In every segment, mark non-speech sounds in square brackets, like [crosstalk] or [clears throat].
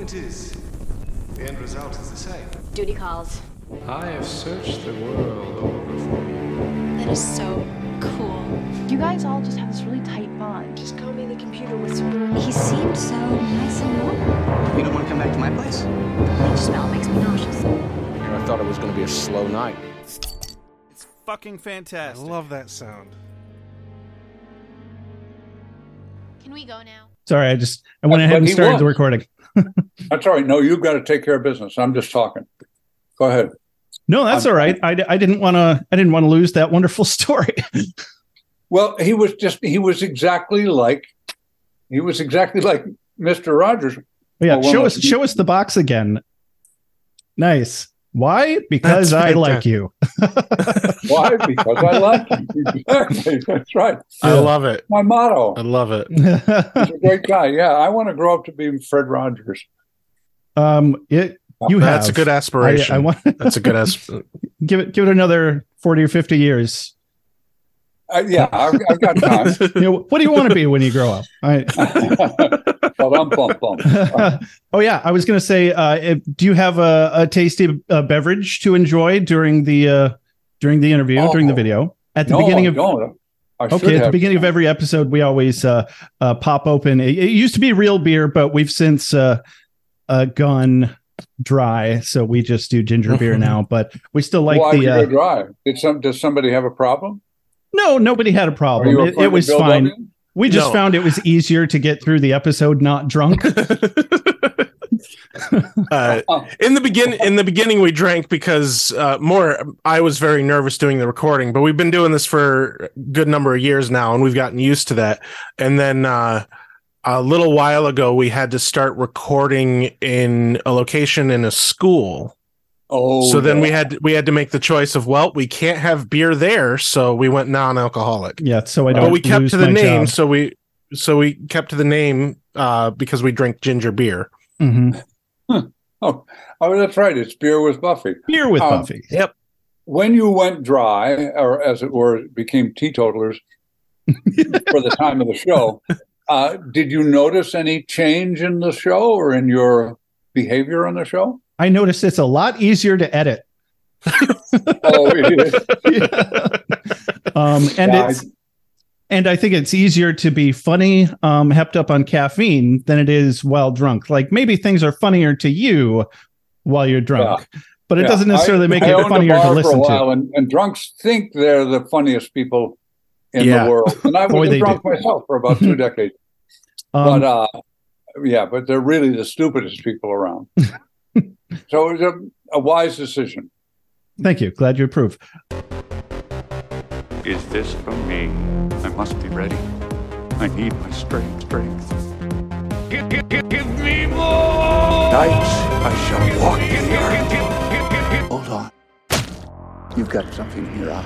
point is, the end result is the same. Duty calls. I have searched the world over for you. That is so cool. You guys all just have this really tight bond. Just call me the computer whisperer. He seemed so nice and normal. You don't want to come back to my place? The bleach smell makes me nauseous. I thought it was going to be a slow night. It's fucking fantastic. I fantastic. love that sound. Can we go now? Sorry, I just I went ahead and started was. the recording. [laughs] That's all right. No, you've got to take care of business. I'm just talking. Go ahead. No, that's I'm- all right. I, I didn't want to I didn't want to lose that wonderful [laughs] story. Well, he was just he was exactly like he was exactly like Mr. Rogers. yeah, show us show us the box again. Nice. Why? Because That's I like you. [laughs] Why? Because I like you. Exactly. That's right. I love it. My motto. I love it. [laughs] He's a great guy. Yeah, I want to grow up to be Fred Rogers. um, it you That's have a good aspiration. I, I want [laughs] That's a good asp- give it give it another forty or fifty years. Uh, yeah, I've, I've got time. You know, what do you want to be when you grow up? I. [laughs] oh yeah, I was going to say, uh, if, do you have a, a tasty uh, beverage to enjoy during the uh, during the interview, during the Oh. video? At the No, beginning of okay, at the beginning of every episode, we always uh, uh, pop open. It, it used to be real beer, but we've since uh, uh, gone dry, so we just do ginger beer [laughs] now. But we still like Why the. Dry? Did some? Does somebody have a problem? no, nobody had a problem. It, it was fine. We just No. found it was easier to get through the episode not drunk. [laughs] uh, in the begin in the beginning we drank because uh, more I was very nervous doing the recording, but we've been doing this for a good number of years now, and we've gotten used to that. And then uh, a little while ago, we had to start recording in a location in a school. Oh, so then yeah. we had we had to make the choice of well, we can't have beer there, so we went non-alcoholic. yeah, so I don't. But we kept lose to the name, job. so we so we kept to the name uh, because we drink ginger beer. Mhm. Oh, oh, that's right. It's beer with Buffy. Beer with Um, Buffy. Yep. When you went dry, or as it were, became teetotalers [laughs] for the time of the show, uh, did you notice any change in the show or in your behavior on the show? I noticed it's a lot easier to edit. [laughs] Oh, it is. [laughs] um, and Yeah, it's and I think it's easier to be funny, um, hepped up on caffeine than it is while drunk. Like maybe things are funnier to you while you're drunk, but it Yeah, doesn't necessarily I- make I it funnier to listen to. And, and drunks think they're the funniest people in Yeah. the world. And I [laughs] Boy, was drunk do. myself for about two decades. Um, but uh, yeah, but they're really the stupidest people around. So it was a, a wise decision. thank you. Glad you approve. Is this for me? I must be ready. I need my strength, strength. Give, give, give, give me more! Nights I shall walk in the earth. Hold on. You've got something in your eye.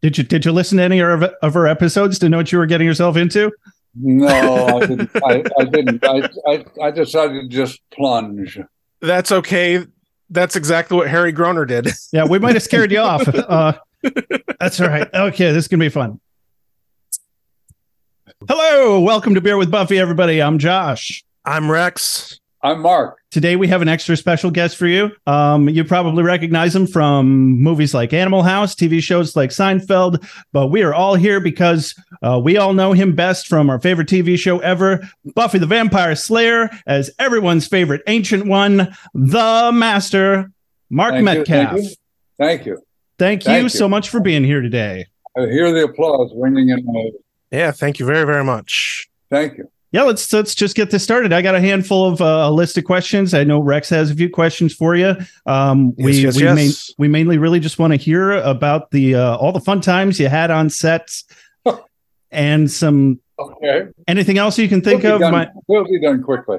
Did you did you listen to any of, of our episodes to know what you were getting yourself into? No, I didn't. I, I didn't. I, I, I decided to just plunge. That's okay. That's exactly what Harry Groener did. [laughs] Yeah, we might have scared you off. Uh, that's all right. Okay, this is gonna be fun. Hello, welcome to Beer with Buffy, everybody. I'm Josh. I'm Rex. I'm Mark. Today we have an extra special guest for you. Um, you probably recognize him from movies like Animal House, TV shows like Seinfeld, but we are all here because uh, we all know him best from our favorite TV show ever, Buffy the Vampire Slayer, as everyone's favorite ancient one, the Master, Mark Thank Metcalf. thank you. Thank you. Thank you Thank you. so much for being here today. I hear the applause ringing in my. Yeah, thank you very, very much. Thank you. Yeah, let's let's just get this started. I got a handful of uh, a list of questions. I know Rex has a few questions for you. Um, we Yes, yes, we, yes. main, we mainly really just want to hear about the uh, all the fun times you had on sets, [laughs] and some Okay. anything else you can think we'll of. Be done, My, we'll be done quickly.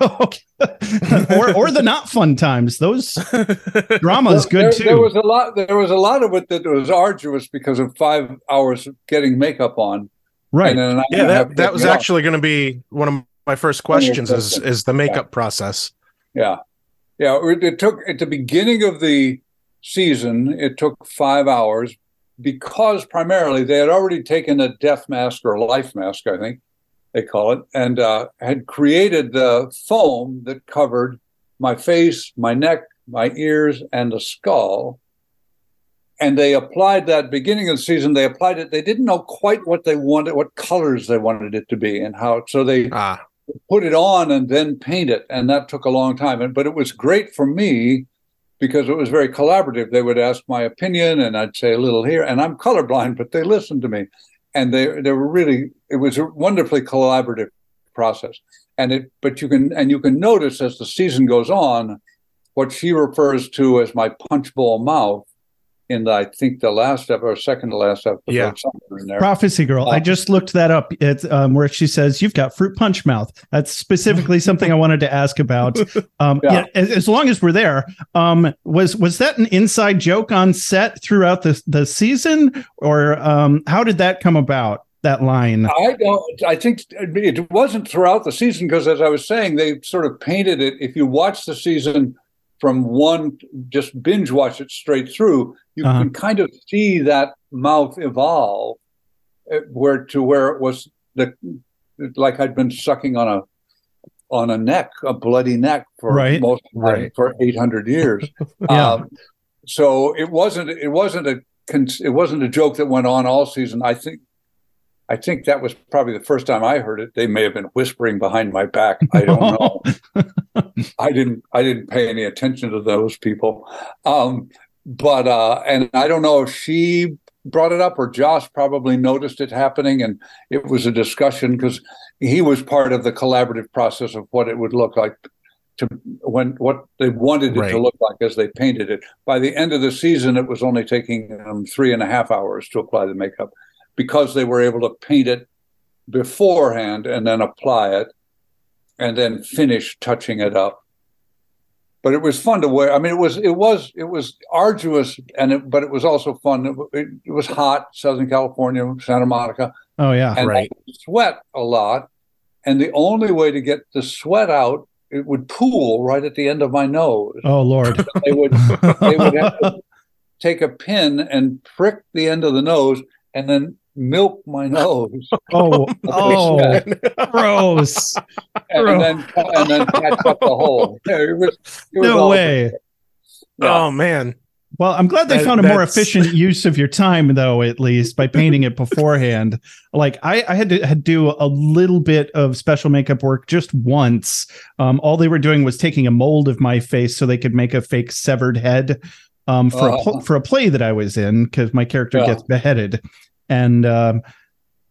Okay. [laughs] or or the not fun times. Those drama is good there, too. There was a lot. There was a lot of it that was arduous because of five hours of getting makeup on. Right. And then Yeah, and a half that, that was actually going to be one of my first One of your questions is, is the makeup process. Yeah, yeah. It, it took at the beginning of the season. It took five hours because primarily they had already taken a death mask or a life mask, I think, they call it, and uh, had created the foam that covered my face, my neck, my ears, and the skull. And they applied that beginning of the season. They applied it. They didn't know quite what they wanted, what colors they wanted it to be, and how. So they Ah, put it on and then paint it, and that took a long time. And but it was great for me because it was very collaborative. They would ask my opinion, and I'd say a little here. And I'm colorblind, but they listened to me, and they they were really. It was a wonderfully collaborative process. And it, but you can and you can notice as the season goes on, what she refers to as my punch bowl mouth. In I think the last episode, or second to last episode, Yeah. somewhere in there. Prophecy Girl. I just looked that up. It's um, where she says you've got fruit punch mouth. That's specifically [laughs] something I wanted to ask about. Um, Yeah. yeah. as, as long as we're there, um, was was that an inside joke on set throughout the the season, or um, how did that come about? That line. I don't. I think it wasn't throughout the season because, as I was saying, they sort of painted it. If you watch the season from one, just binge watch it straight through, you Uh-huh. can kind of see that mouth evolve, uh, where to where it was the like I'd been sucking on a on a neck, a bloody neck for Right. most Right. for eight hundred years. [laughs] Yeah. um, so it wasn't. It wasn't a. It wasn't a joke that went on all season. I think. I think that was probably the first time I heard it. They may have been whispering behind my back. I don't [laughs] know. I didn't. I didn't pay any attention to those people. Um, but uh, and I don't know if she brought it up or Joss probably noticed it happening, and it was a discussion because he was part of the collaborative process of what it would look like to when what they wanted it Right. to look like as they painted it. By the end of the season, it was only taking them three and a half hours to apply the makeup because they were able to paint it beforehand and then apply it and then finish touching it up. But it was fun to wear. I mean, it was it was it was arduous, and it, but it was also fun. It, it, it was hot, Southern California, Santa Monica, Oh yeah. and Right. I sweat a lot. And the only way to get the sweat out, it would pool right at the end of my nose. Oh Lord. [laughs] They would they would have to take a pin and prick the end of the nose, and then milk my nose, Oh [laughs] oh. Gross. and, then and then catch up the hole. [laughs] Yeah, it was, it was No way. Yeah. Oh man. Well, I'm glad they That- found a more efficient [laughs] use of your time, though, at least by painting it beforehand. Like I, I had to had do a little bit of special makeup work just once. Um, all they were doing was taking a mold of my face so they could make a fake severed head um, for a Oh. for a play that I was in because my character Yeah. gets beheaded, and um,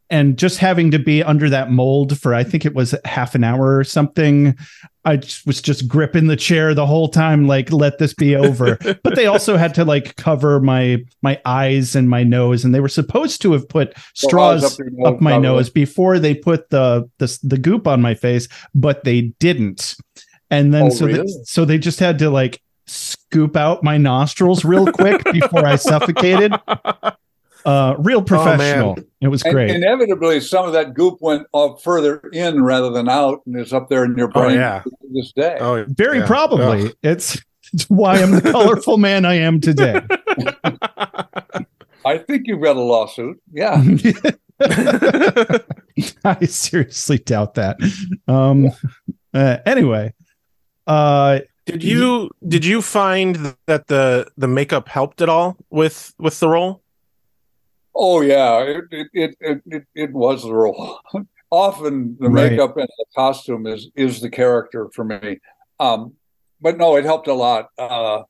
and just having to be under that mold for I think it was half an hour or something. I just was just gripping the chair the whole time, like let this be over. [laughs] but they also had to like cover my my eyes and my nose, and they were supposed to have put straws up nose, up my probably. nose before they put the the the goop on my face, but they didn't. And then Oh, so really? they, so they just had to like scoop out my nostrils real quick before I suffocated. [laughs] Uh, real professional. it was And great. inevitably, some of that goop went up further in rather than out, and is up there in your Oh, brain yeah. to this day. Oh Very yeah. probably. It's it's why I'm the [laughs] colorful man I am today. I think you've got a lawsuit. Yeah. [laughs] I seriously doubt that. Um uh, anyway, uh Did you did you find that the the makeup helped at all with with the role? Oh yeah, it it it it, it, was the role. [laughs] Often the Right. makeup and the costume is is the character for me. Um, but no, it helped a lot. Uh,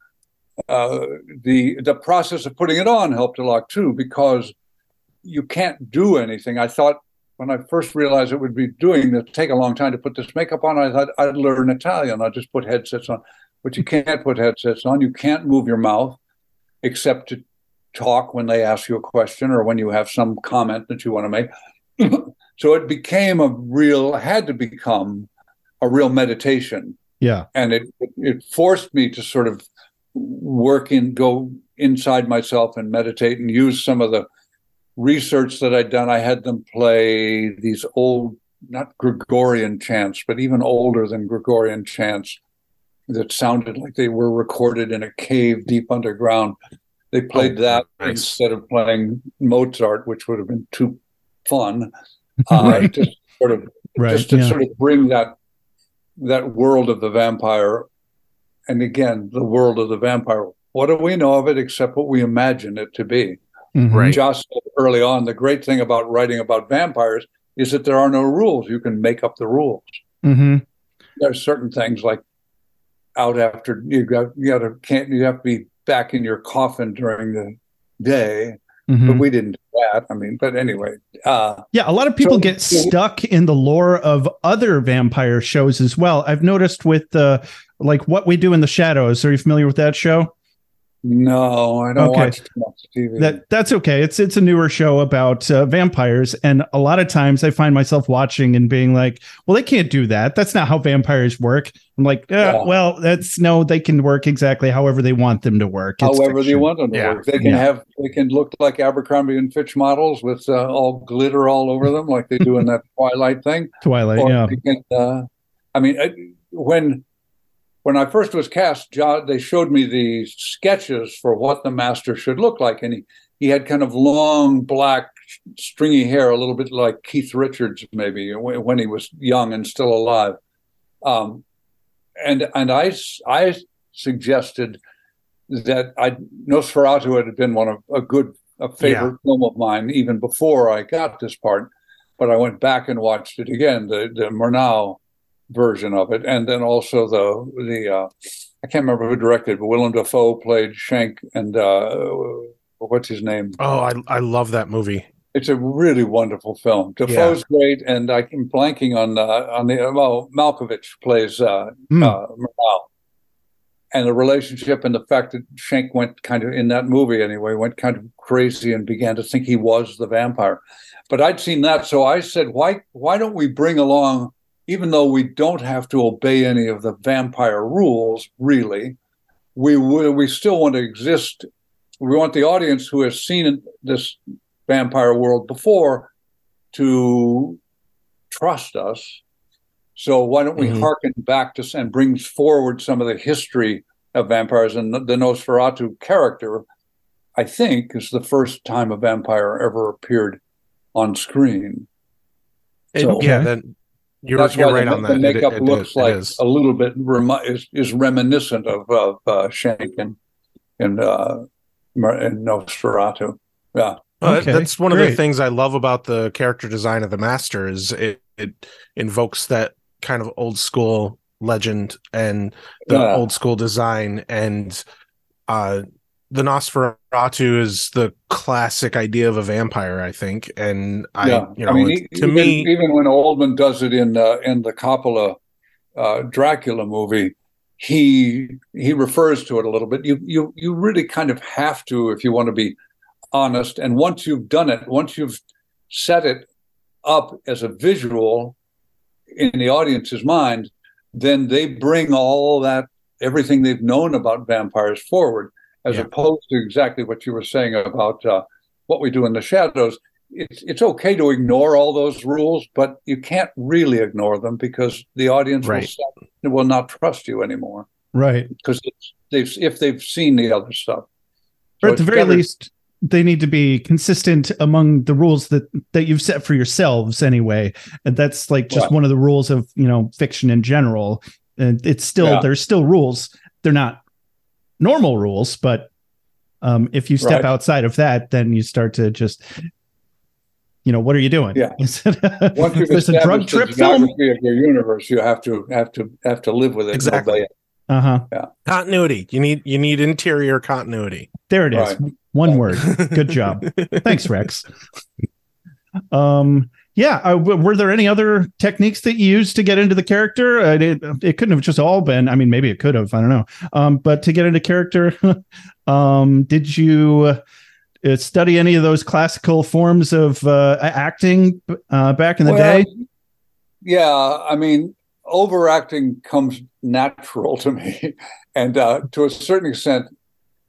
uh, the the process of putting it on helped a lot too because you can't do anything. I thought when I first realized it would be doing it take a long time to put this makeup on. I thought I'd learn Italian. I'd just put headsets on, but you can't put headsets on. You can't move your mouth except to talk when they ask you a question or when you have some comment that you want to make. [clears throat] so it became a real, had to become a real meditation. yeah. And it, it forced me to sort of work in, go inside myself and meditate and use some of the research that I'd done. I had them play these old, not Gregorian chants, but even older than Gregorian chants that sounded like they were recorded in a cave deep underground. They played Oh, that nice. instead of playing Mozart, which would have been too fun. [laughs] Uh, to sort of Right. just to yeah. sort of bring that that world of the vampire, and again the world of the vampire. What do we know of it except what we imagine it to be? Mhm. Right. Joss said early on, the great thing about writing about vampires is that there are no rules. You can make up the rules. Mhm. are certain things like out after you got you got to can't you have to be back in your coffin during the day, Mhm. but we didn't do that. I mean, but anyway, uh, Yeah, a lot of people So- get stuck in the lore of other vampire shows as well. I've noticed with uh, like what we do in the shadows. Are you familiar with that show? No, I don't Okay. watch too much TV. That that's okay. It's it's a newer show about uh, vampires, and a lot of times I find myself watching and being like, "Well, they can't do that. That's not how vampires work." I'm like, uh, Yeah. "Well, that's no. They can work exactly however they want them to work. It's However, they want them to Yeah. work. They can Yeah. have they can look like Abercrombie and Fitch models with uh, all glitter all over them, like they do in that [laughs] Twilight thing. Twilight. or yeah, they can, uh, I mean, when when I first was cast, John, they showed me the sketches for what the master should look like, and he he had kind of long black stringy hair, a little bit like Keith Richards, maybe when he was young and still alive. Um, and and I I suggested that I Nosferatu had been one of a good a favorite film of mine even before I got this part, but I went back and watched it again, the the Murnau version of it, and then also the the uh, I can't remember who directed, but Willem Dafoe played Shank, and uh, what's his name? Oh, I I love that movie. It's a really wonderful film. Dafoe's great, and I'm blanking on uh, on the well, Malkovich plays uh, Murnau. and the relationship and the fact that Shank went kind of in that movie anyway went kind of crazy and began to think he was the vampire. But I'd seen that, so I said, why why don't we bring along, even though we don't have to obey any of the vampire rules, really, we we, we still want to exist. We want the audience who has seen this vampire world before to trust us. So why don't we Mhm. harken back to and brings forward some of the history of vampires and the, the Nosferatu character? I think is the first time a vampire ever appeared on screen. So- yeah, then you're, That's you're why right the, on the that. It- makeup it- it looks is- like it is. a little bit remi- is, is reminiscent of of uh, Shank and and uh, and Nosferatu. Yeah, Well, that- Okay, that's one of the things I love about the character design of the master is it, it invokes that kind of old school legend and the Yeah. old school design and uh the Nosferatu is the classic idea of a vampire, I think, and I, yeah. you know, I mean, e- to even, me, even when Oldman does it in uh, in the Coppola uh, Dracula movie, he he refers to it a little bit. You you you really kind of have to if you want to be honest. And once you've done it, once you've set it up as a visual in the audience's mind, then they bring all that everything they've known about vampires forward, as Yeah. opposed to exactly what you were saying about uh, what we do in the shadows. It's it's okay to ignore all those rules, but you can't really ignore them because the audience will, Right. stop, will not trust you anymore right. because they've if they've seen the other stuff. Or So at the very better- least, they need to be consistent among the rules that that you've set for yourselves anyway. And that's like just one of the rules of you know fiction in general. And it's still Yeah. there's still rules. They're not normal rules, but um, if you step Right. outside of that, then you start to just you know what are you doing? Yeah. [laughs] Is a, Once you've there's a drug established the trip film? of your universe, you have to have to have to live with it. Exactly. Uh huh. Yeah. continuity. You need you need interior continuity. There it is. Right. One word. Good job. [laughs] Thanks, Rex. Um, yeah. Uh, were there any other techniques that you used to get into the character? Uh, it, it couldn't have just all been. I mean, maybe it could have. I don't know. Um, but to get into character, [laughs] um, did you uh, study any of those classical forms of uh, acting uh, back in the Well, day? Yeah, I mean, overacting comes natural to me, [laughs] and uh, to a certain extent,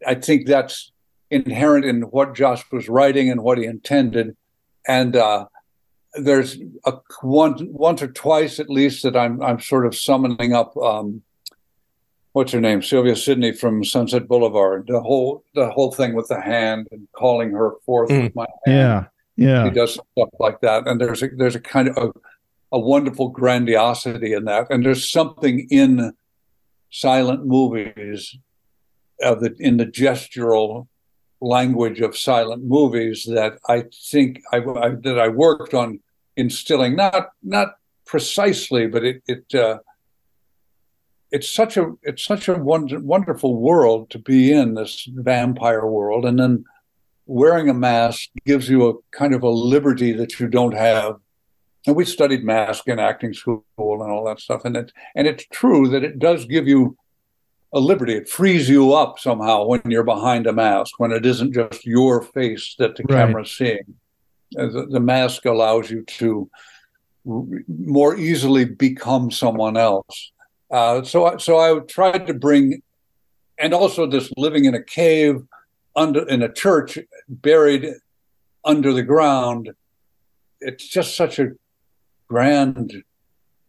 I think that's inherent in what Joss was writing and what he intended. And uh, there's a one once or twice at least that I'm I'm sort of summoning up. Um, what's her name? Sylvia Sidney from Sunset Boulevard. The whole the whole thing with the hand and calling her forth Mm. with my hand Yeah. Yeah. She does stuff like that and there's a there's a kind of a, a wonderful grandiosity in that, and there's something in silent movies of the in the gestural language of silent movies that I think I, I that I worked on instilling not not precisely, but it it uh, it's such a it's such a wonder, wonderful world to be in this vampire world, and then wearing a mask gives you a kind of a liberty that you don't have. And we studied mask in acting school and all that stuff, and it and it's true that it does give you a liberty. It frees you up somehow when you're behind a mask, when it isn't just your face that the Right. camera's seeing. Uh, The, the mask allows you to r- more easily become someone else. Uh, so, I- so I tried to bring, and also this living in a cave, under in a church, buried under the ground. It's just such a grand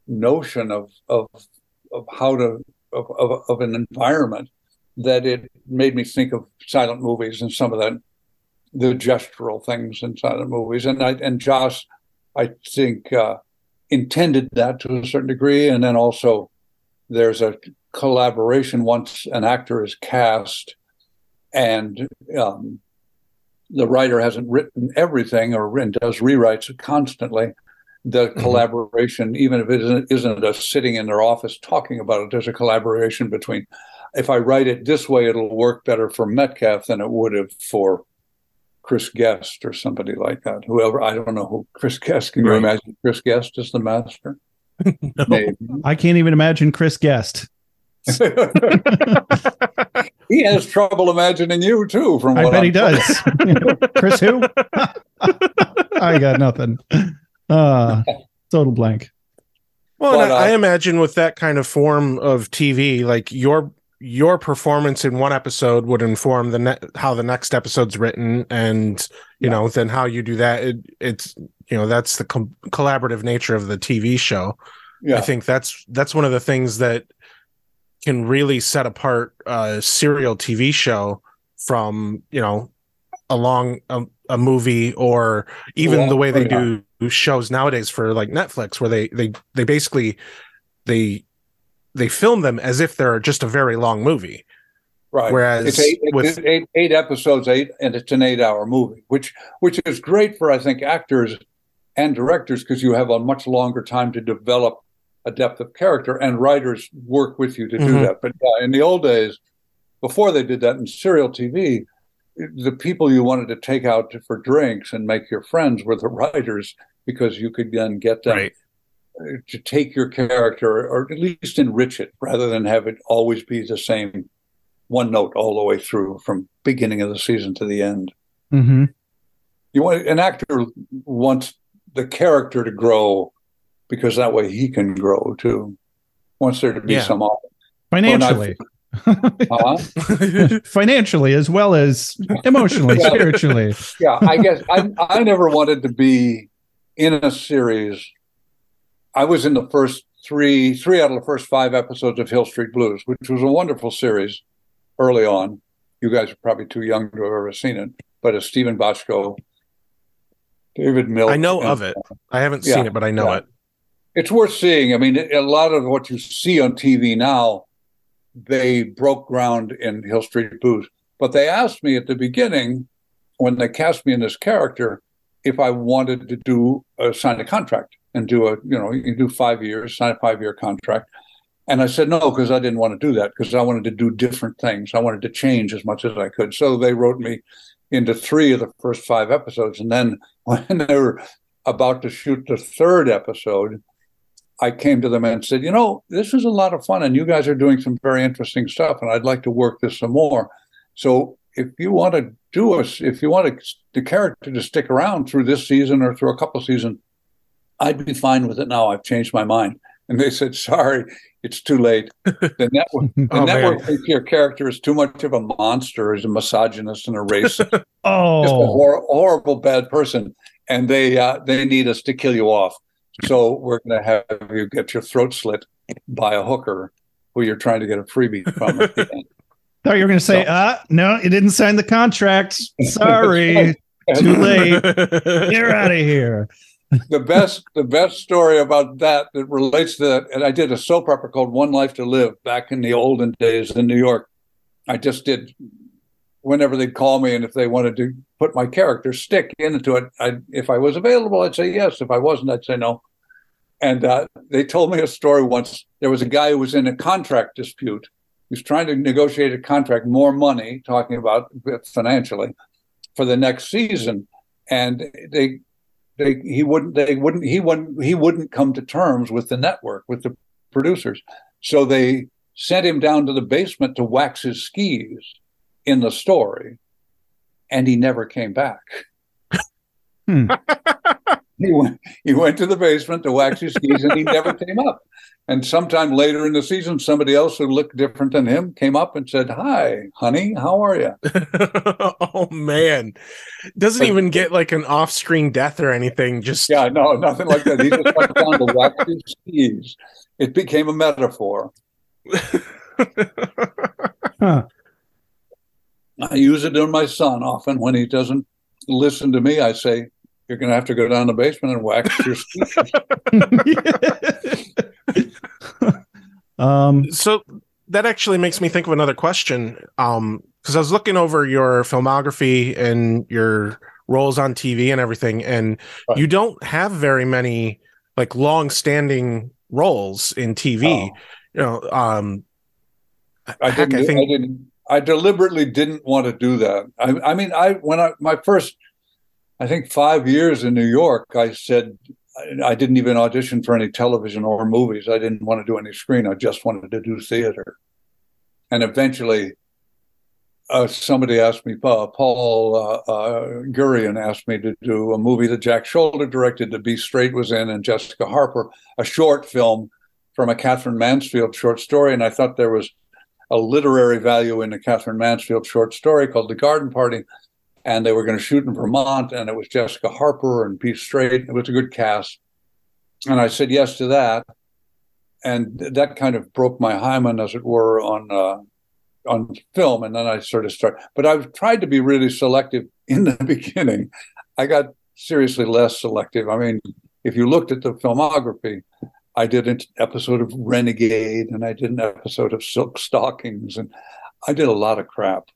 notion of of of how to of, of, of an environment that it made me think of silent movies and some of that the gestural things in silent movies. And I and Joss I think uh, intended that to a certain degree. And then also there's a collaboration once an actor is cast and um, the writer hasn't written everything or does rewrites constantly the mm-hmm. collaboration even if it isn't, isn't a sitting in their office talking about it there's a collaboration between if i write it this way it'll work better for metcalf than it would have for chris guest or somebody like that whoever i don't know who chris guest can you Right. imagine chris guest as the master [laughs] Maybe. I can't even imagine Chris Guest. [laughs] he has trouble imagining you too from I what bet I'm he does. [laughs] Chris who? I got nothing. Uh [laughs] total blank. Well, But, and I, I uh, imagine with that kind of form of TV, like your your performance in one episode would inform the ne- how the next episode's written, and you know then how you do that. It, it's you know that's the com- collaborative nature of the TV show. yeah I think that's that's one of the things that can really set apart a serial TV show from you know a long a, a movie or even Well, the way they yeah. do shows nowadays for like Netflix where they they they basically they they film them as if they're just a very long movie Right. Whereas it's eight, with- eight, eight episodes, eight, and it's an eight-hour movie, which which is great for I think actors and directors because you have a much longer time to develop a depth of character, and writers work with you to do Mhm. that. But uh, in the old days, before they did that in serial TV, the people you wanted to take out for drinks and make your friends were the writers because you could then get them right to take your character or at least enrich it rather than have it always be the same one note all the way through from beginning of the season to the end hmm you want an actor wants the character to grow because that way he can grow too wants there to be Yeah. some Financially. [laughs] Financially as well as emotionally, [laughs] Yeah. spiritually. yeah i guess I, I never wanted to be in a series i was in the first three three out of the first five episodes of hill street blues which was a wonderful series early on you guys are probably too young to have ever seen it but it's steven bochco david milch I know and- of it I haven't Yeah, seen it but I know yeah. it it's worth seeing. I mean, a lot of what you see on TV now, they broke ground in Hill Street Blues. But they asked me at the beginning, when they cast me in this character, if I wanted to do uh, sign a contract and do a, you know, you do five years, sign a five year contract. And I said no because I didn't want to do that because I wanted to do different things. I wanted to change as much as I could. So they wrote me into three of the first five episodes, and then [laughs] when they were about to shoot the third episode, I came to them and said, you know, this is a lot of fun, and you guys are doing some very interesting stuff, and I'd like to work this some more. So if you want to us, if you want the character to stick around through this season or through a couple seasons, I'd be fine with it now. I've changed my mind. And they said, sorry, it's too late. [laughs] The network, the Oh, network thinks your character is too much of a monster, is a misogynist and a racist, [laughs] just a Oh, hor- horrible bad person, and they uh, they need us to kill you off. So we're going to have you get your throat slit by a hooker who you're trying to get a freebie from. [laughs] at the end. thought you were going to say, So- uh, no, you didn't sign the contract. Sorry. [laughs] Too late. You're out of here. the best the best story about that that relates to that and i did a soap opera called one life to live back in the olden days in new york i just did whenever they'd call me and if they wanted to put my character stick into it I, if i was available i'd say yes if i wasn't i'd say no and uh, they told me a story once there was a guy who was in a contract dispute he was trying to negotiate a contract more money talking about financially for the next season and they they he wouldn't they wouldn't he wouldn't he wouldn't come to terms with the network with the producers so they sent him down to the basement to wax his skis in the story and he never came back Hmm. [laughs] [laughs] [laughs] he went he went to the basement to wax his skis and he never came up and sometime later in the season somebody else who looked different than him came up and said hi honey how are you [laughs] oh man. Doesn't even get like an off-screen death or anything. Just yeah no nothing like that he just went down to wax his skis it became a metaphor [laughs] Huh. I use it on my son often when he doesn't listen to me. I say, "You're going to have to go down the basement and wax your [laughs] skis." [laughs] um, so that actually makes me think of another question. Um, because I was looking over your filmography and your roles on TV and everything, and Right. you don't have very many like long-standing roles in TV. Oh. You know, um, I heck, didn't. I I, think didn't. I deliberately didn't want to do that. I, I mean, I when I my first, I think five years in New York, I said I, didn't even audition for any television or movies. I didn't want to do any screen. I just wanted to do theater. And eventually, uh, somebody asked me, uh, Paul uh, uh, Gurian asked me to do a movie that Jack Sholder directed that Be Straight was in, and Jessica Harper, a short film from a Katherine Mansfield short story. And I thought there was a literary value in a Katherine Mansfield short story called The Garden Party. And they were going to shoot in Vermont, and it was Jessica Harper and Pete Straight. It was a good cast. And I said yes to that. And that kind of broke my hymen, as it were, on uh, on film. And then I sort of started, but I've tried to be really selective [laughs] in the beginning. I got seriously less selective. I mean, if you looked at the filmography, I did an episode of Renegade and I did an episode of Silk Stockings and I did a lot of crap.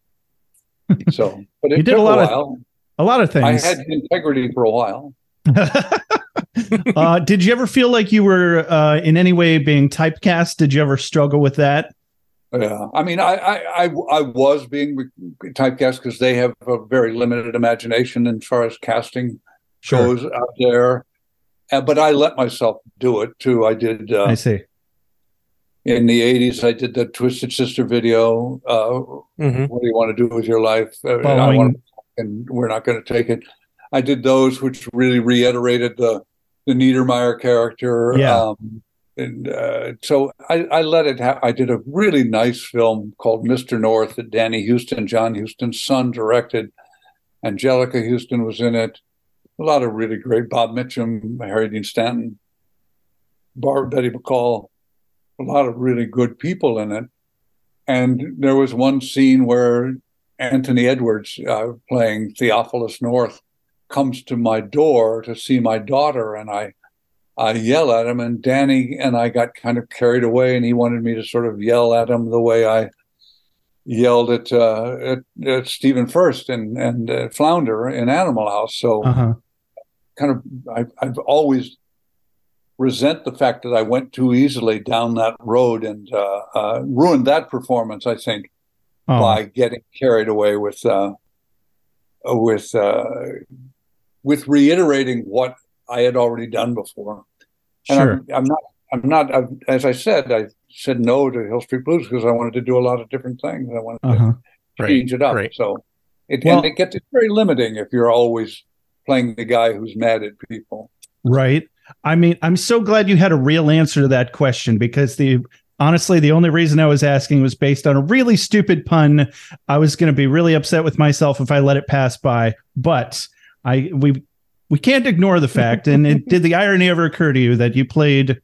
So, but [laughs] it You did took a lot of while. a lot of things. I had integrity for a while. [laughs] uh, did you ever feel like you were uh, in any way being typecast? Did you ever struggle with that? Yeah, I mean, I I I, I was being typecast because they have a very limited imagination as far as casting Sure. goes out there. Uh, but I let myself do it too. I did uh, I see. In the '80s. I did the Twisted Sister video. Uh, Mhm. What do you want to do with your life? Uh, I want, to, and we're not going to take it. I did those, which really reiterated the the Neidermeyer character. Yeah. Um, and uh, so I, I let it. Ha- I did a really nice film called Mr. North that Danny Huston, John Huston's son, directed. Anjelica Huston was in it. A lot of really great Bob Mitchum, Harry Dean Stanton, Barbara Betty Bacall, a lot of really good people in it. And there was one scene where Anthony Edwards, uh, playing Theophilus North, comes to my door to see my daughter, and I, I yell at him, and Danny and I got kind of carried away, and he wanted me to sort of yell at him the way I yelled at uh, at, at Stephen Furst and and uh, Flounder in Animal House. So Uh-huh. kind of I, I've always resent the fact that I went too easily down that road and uh, uh, ruined that performance. I think Oh, by getting carried away with uh, with uh, with reiterating what I had already done before. And sure. I'm, I'm not. I'm not. i as I said, I said no to Hill Street Blues because I wanted to do a lot of different things. I wanted to Uh-huh. Right, change it up. right. So it Well- and it gets it's very limiting if you're always playing the guy who's mad at people. Right. I mean, I'm so glad you had a real answer to that question because the honestly, the only reason I was asking was based on a really stupid pun. I was going to be really upset with myself if I let it pass by, but I we we can't ignore the fact. And it, did the irony ever occur to you that you played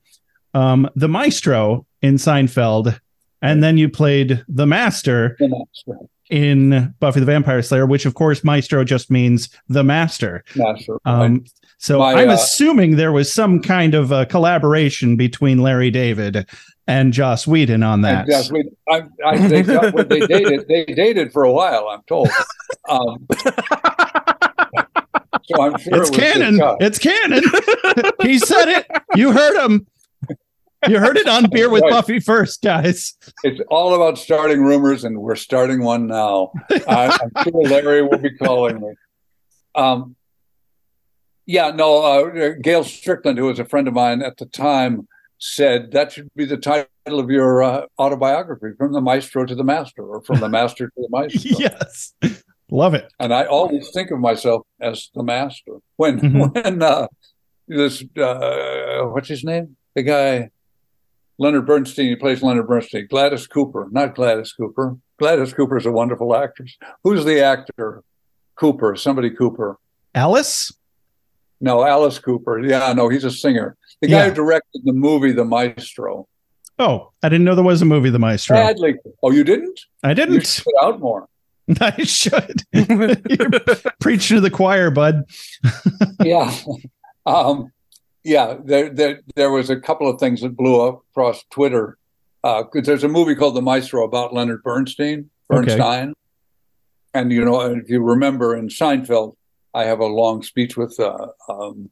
um, the maestro in Seinfeld, and then you played the master that's right. in Buffy the Vampire Slayer, which of course maestro just means the master. Master, right? Um, So My, I'm uh, assuming there was some kind of uh, collaboration between Larry David and Joss Whedon on that. Yes, we, I, I, they, they [laughs] dated. They dated for a while. I'm told. Um, so I'm sure it's it canon. It's canon. [laughs] he said it. You heard him. You heard it on Beer with Right. Buffy first, guys. It's all about starting rumors, and we're starting one now. I, I'm sure Larry will be calling me. Um, yeah, no, uh, Gail Strickland, who was a friend of mine at the time, said that should be the title of your uh, autobiography from the maestro to the master, or from the master to the [laughs] maestro. yes. Love it. And I always think of myself as the master. When Mhm. when uh, this uh, what's his name? The guy Leonard Bernstein. He plays Leonard Bernstein. Gladys Cooper, not Gladys Cooper. Gladys Cooper is a wonderful actress. Who's the actor? Cooper. Somebody Cooper. Alice? No, Alice Cooper. Yeah, no, he's a singer. The guy Yeah. who directed the movie The Maestro. Oh, I didn't know there was a movie, The Maestro. Bradley. Oh, you didn't? I didn't. should put out more. [laughs] I should. [laughs] You're preaching to the choir, bud. [laughs] yeah. Um, yeah, there, there there was a couple of things that blew up across Twitter. Uh, there's a movie called The Maestro about Leonard Bernstein, Okay. Bernstein. And you know, if you remember in Seinfeld, I have a long speech with uh, um,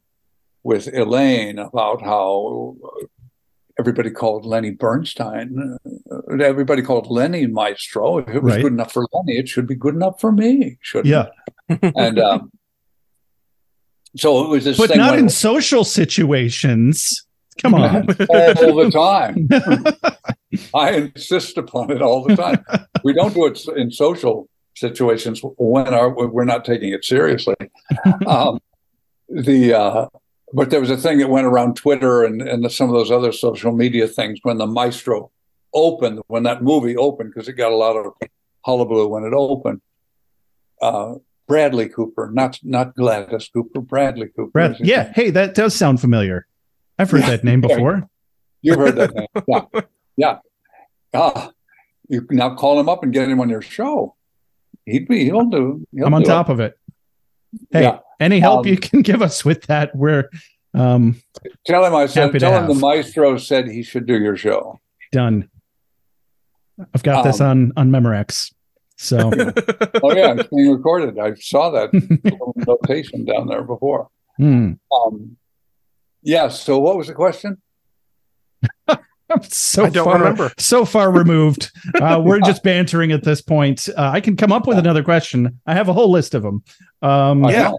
with Elaine about how everybody called Lenny Bernstein. Uh, everybody called Lenny Maestro. If it was Right. good enough for Lenny, it should be good enough for me. Shouldn't Yeah. And um, so it was this But not in social situations. Come on. all the time. [laughs] I insist upon it all the time. We don't do it in social situations when are we're not taking it seriously. [laughs] Um, the uh, but there was a thing that went around Twitter and, and some of those other social media things when the Maestro opened, when that movie opened, because it got a lot of hullabaloo when it opened. Uh, Bradley Cooper, not not Gladys Cooper, Bradley Cooper. Brad, yeah. Hey, that does sound familiar. I've heard that name [laughs] before. You've heard that name. Yeah. [laughs] Yeah. Ah, you now call him up and get him on your show. He'd be, he'll do. He'll I'm on do top it. of it. Hey, Yeah. any help Um, you can [laughs] give us with that? We're um, Tell him I said, tell him the maestro said he should do your show. done. I've got this Um, on on Memorex. So [laughs] Oh, yeah, it's being recorded. I saw that [laughs] little notation down there before. hmm. Um, yeah. So, what was the question? I'm [laughs] so I don't far, remember. So far removed. [laughs] Uh, we're just bantering at this point. Uh, I can come up with another question. I have a whole list of them. Um, Yeah.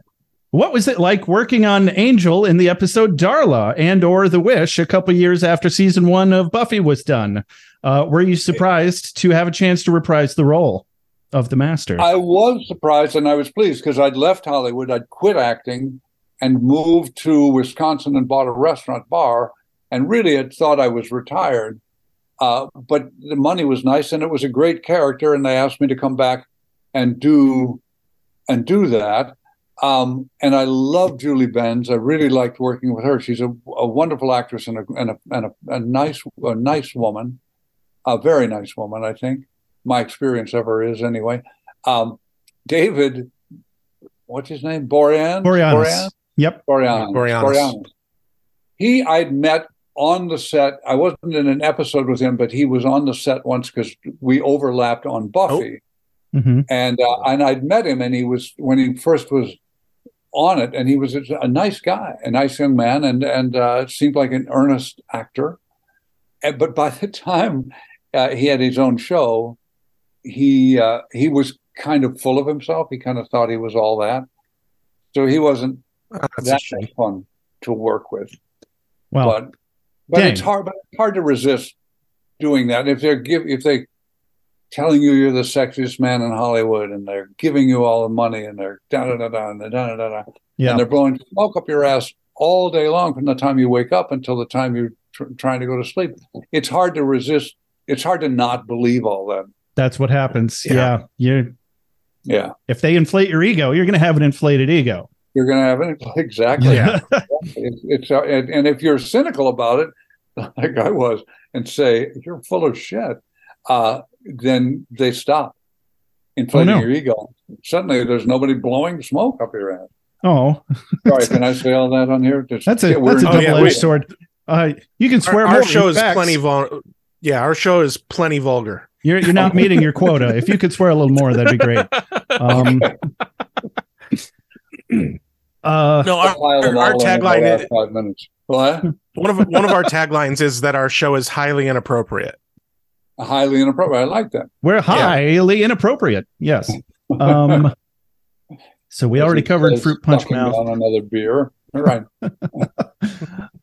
What was it like working on Angel in the episode Darla and or The Wish a couple years after season one of Buffy was done? Uh, were you surprised to have a chance to reprise the role of the Master? I was surprised and I was pleased because I'd left Hollywood. I'd quit acting and moved to Wisconsin and bought a restaurant bar and really had thought I was retired. Uh, but the money was nice and it was a great character. And they asked me to come back and do and do that. Um, and I love Julie Benz. I really liked working with her. She's a, a wonderful actress and a, and a, and a, a nice, a nice woman, a very nice woman, I think. My experience of her is anyway. Um, David, what's his name? Borean? Boreanaz. Yep. Boreanaz. Boreanaz. Boreanaz. He, I'd met on the set. I wasn't in an episode with him, but he was on the set once because we overlapped on Buffy hmm and uh, and I'd met him, and he was when he first was on it, and he was a, nice guy, a nice young man, and and uh, seemed like an earnest actor. And, but by the [laughs] time uh, he had his own show, he uh, he was kind of full of himself. He kind of thought he was all that, so he wasn't a that fun to work with. Well, but but dang. it's hard. But it's hard to resist doing that. If they're give if they telling you you're the sexiest man in Hollywood, and they're giving you all the money, and they're da da da da and da da da da, yeah. and they're blowing smoke up your ass all day long from the time you wake up until the time you're tr- trying to go to sleep. It's hard to resist. It's hard to not believe all that. That's what happens. Yeah. Yeah. You Yeah, if they inflate your ego, you're going to have an inflated ego. You're going to have it [laughs] exactly. Yeah. [laughs] It's, it's uh, and, and if you're cynical about it, [laughs] like I was, and say you're full of shit, uh, then they stop inflating Oh, no. your ego. Suddenly, there's nobody blowing smoke up your ass. Oh, Sorry, can I say all that on here? Just- that's a yeah, that's a in- Oh, yeah, double edged we- sword. Uh, you can swear Our, our show is Facts. plenty vul- Yeah, our show is plenty vulgar. You're you're not meeting your quota. If you could swear a little more, that'd be great. Um, [clears throat] [clears throat] uh, No, our, Pile them our, our all in in the tagline is, five minutes. What? one of one of our [laughs] taglines is that our show is highly inappropriate. Highly inappropriate. I like that. we're highly inappropriate. Yes. Um, [laughs] so we already covered fruit punch sucking mouth. on another beer. All right. [laughs]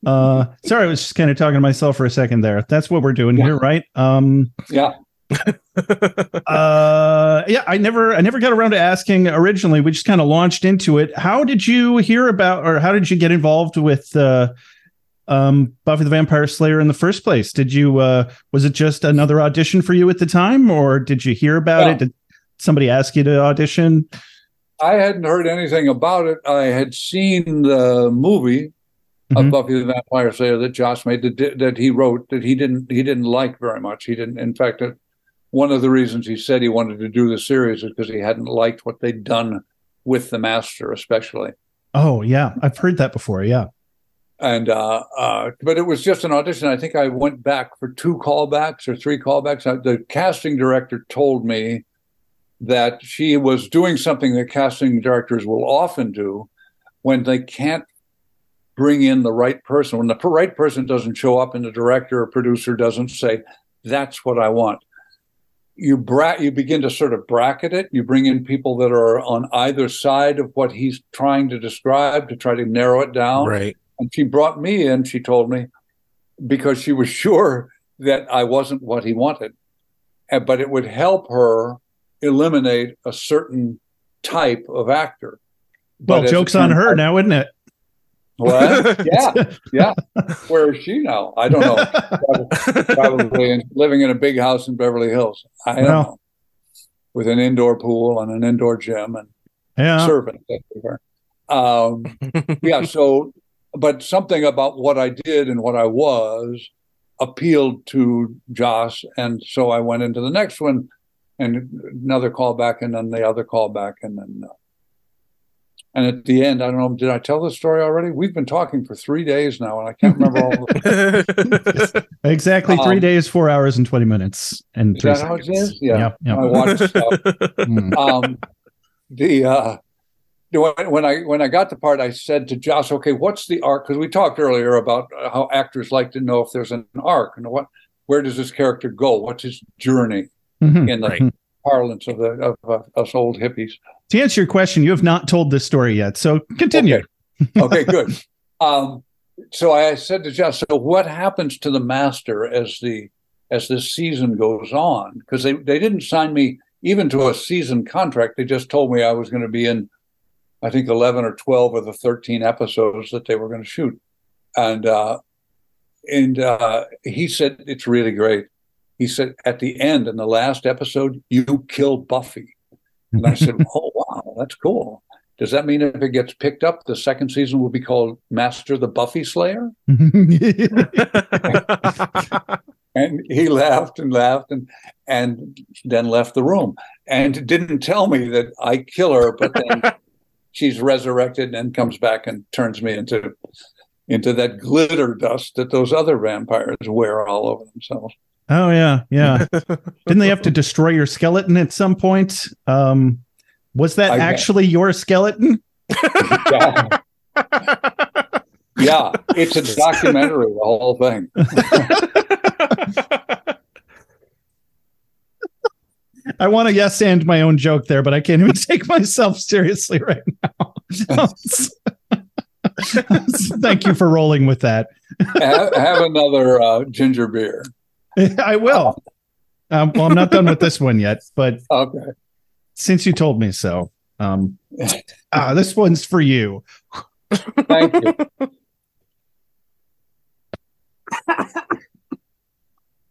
Uh, sorry, I was just kind of talking to myself for a second there. That's what we're doing here, right? Um, Yeah. [laughs] uh, yeah, I never, I never got around to asking. Originally, we just kind of launched into it. How did you hear about, or how did you get involved with uh, um, Buffy the Vampire Slayer in the first place? Did you, uh, was it just another audition for you at the time, or did you hear about Yeah. it? Did somebody ask you to audition? I hadn't heard anything about it. I had seen the movie of Mhm. Buffy the Vampire Slayer that Joss made that, that he wrote that he didn't he didn't like very much. He didn't. In fact, it, one of the reasons he said he wanted to do the series is because he hadn't liked what they'd done with the Master, especially. Oh, yeah, I've heard that before. Yeah. And uh, uh, but it was just an audition. I think I went back for two callbacks or three callbacks. Uh, The casting director told me that she was doing something that casting directors will often do when they can't bring in the right person. When the right person doesn't show up and the director or producer doesn't say, "That's what I want." You bra- you begin to sort of bracket it. You bring in people that are on either side of what he's trying to describe to try to narrow it down. Right. And she brought me in, she told me, because she was [laughs] sure that I wasn't what he wanted. And- But it would help her eliminate a certain type of actor. Well, But joke's on her now, isn't it? What? [laughs] yeah, yeah. Where is she now? I don't know. Probably, [laughs] probably in, living in a big house in Beverly Hills. I don't know. With an indoor pool and an indoor gym and Yeah. servant everywhere. Um, [laughs] yeah. So, but something about what I did and what I was appealed to Joss, and so I went into the next one, and another callback, and then the other callback, and then. Uh, and at the end, I don't know. Did I tell the story already? We've been talking for three days now, and I can't remember all. The, [laughs] [laughs] Exactly three Um, days, four hours, and 20 minutes. And is three that how it seconds. Yeah. Yep, yep. I watched stuff. [laughs] Mm. um, the uh, the- when, when I when I got the part, I said to Joss, "Okay, what's the arc?" Because we talked earlier about uh, how actors like to know if there's an arc and what where does this character go? What's his journey Mhm. in the Right. parlance of the of uh, us old hippies? To answer your question, you have not told this story yet. So continue. Okay, good. [laughs] Um, so I said to Jeff, "So what happens to the master as the as this season goes on?" Because they they didn't sign me even to a season contract. They just told me I was going to be in, I think eleven or twelve of the thirteen episodes that they were going to shoot, and uh, and uh, he said it's really great. He said at the end in the last episode, you kill Buffy, and I said, [laughs] "Oh that's cool." Does that mean if it gets picked up, the second season will be called Master the Buffy Slayer? [laughs] And he laughed and laughed and and then left the room and didn't tell me that I kill her, but then [laughs] she's resurrected and comes back and turns me into into that glitter dust that those other vampires wear all over themselves. oh, yeah. Yeah. [laughs] Didn't they have to destroy your skeleton at some point? Um, was that I actually your skeleton? [laughs] Yeah. yeah, it's a documentary, the whole thing. I want to yes and my own joke there, but I can't even take myself seriously right now. [laughs] Thank you for rolling with that. have, have another uh, ginger beer. [laughs] I will. Um, well, I'm not done with this one yet, but Okay. Since you told me so, um, ah, [laughs] this one's for you. Thank you.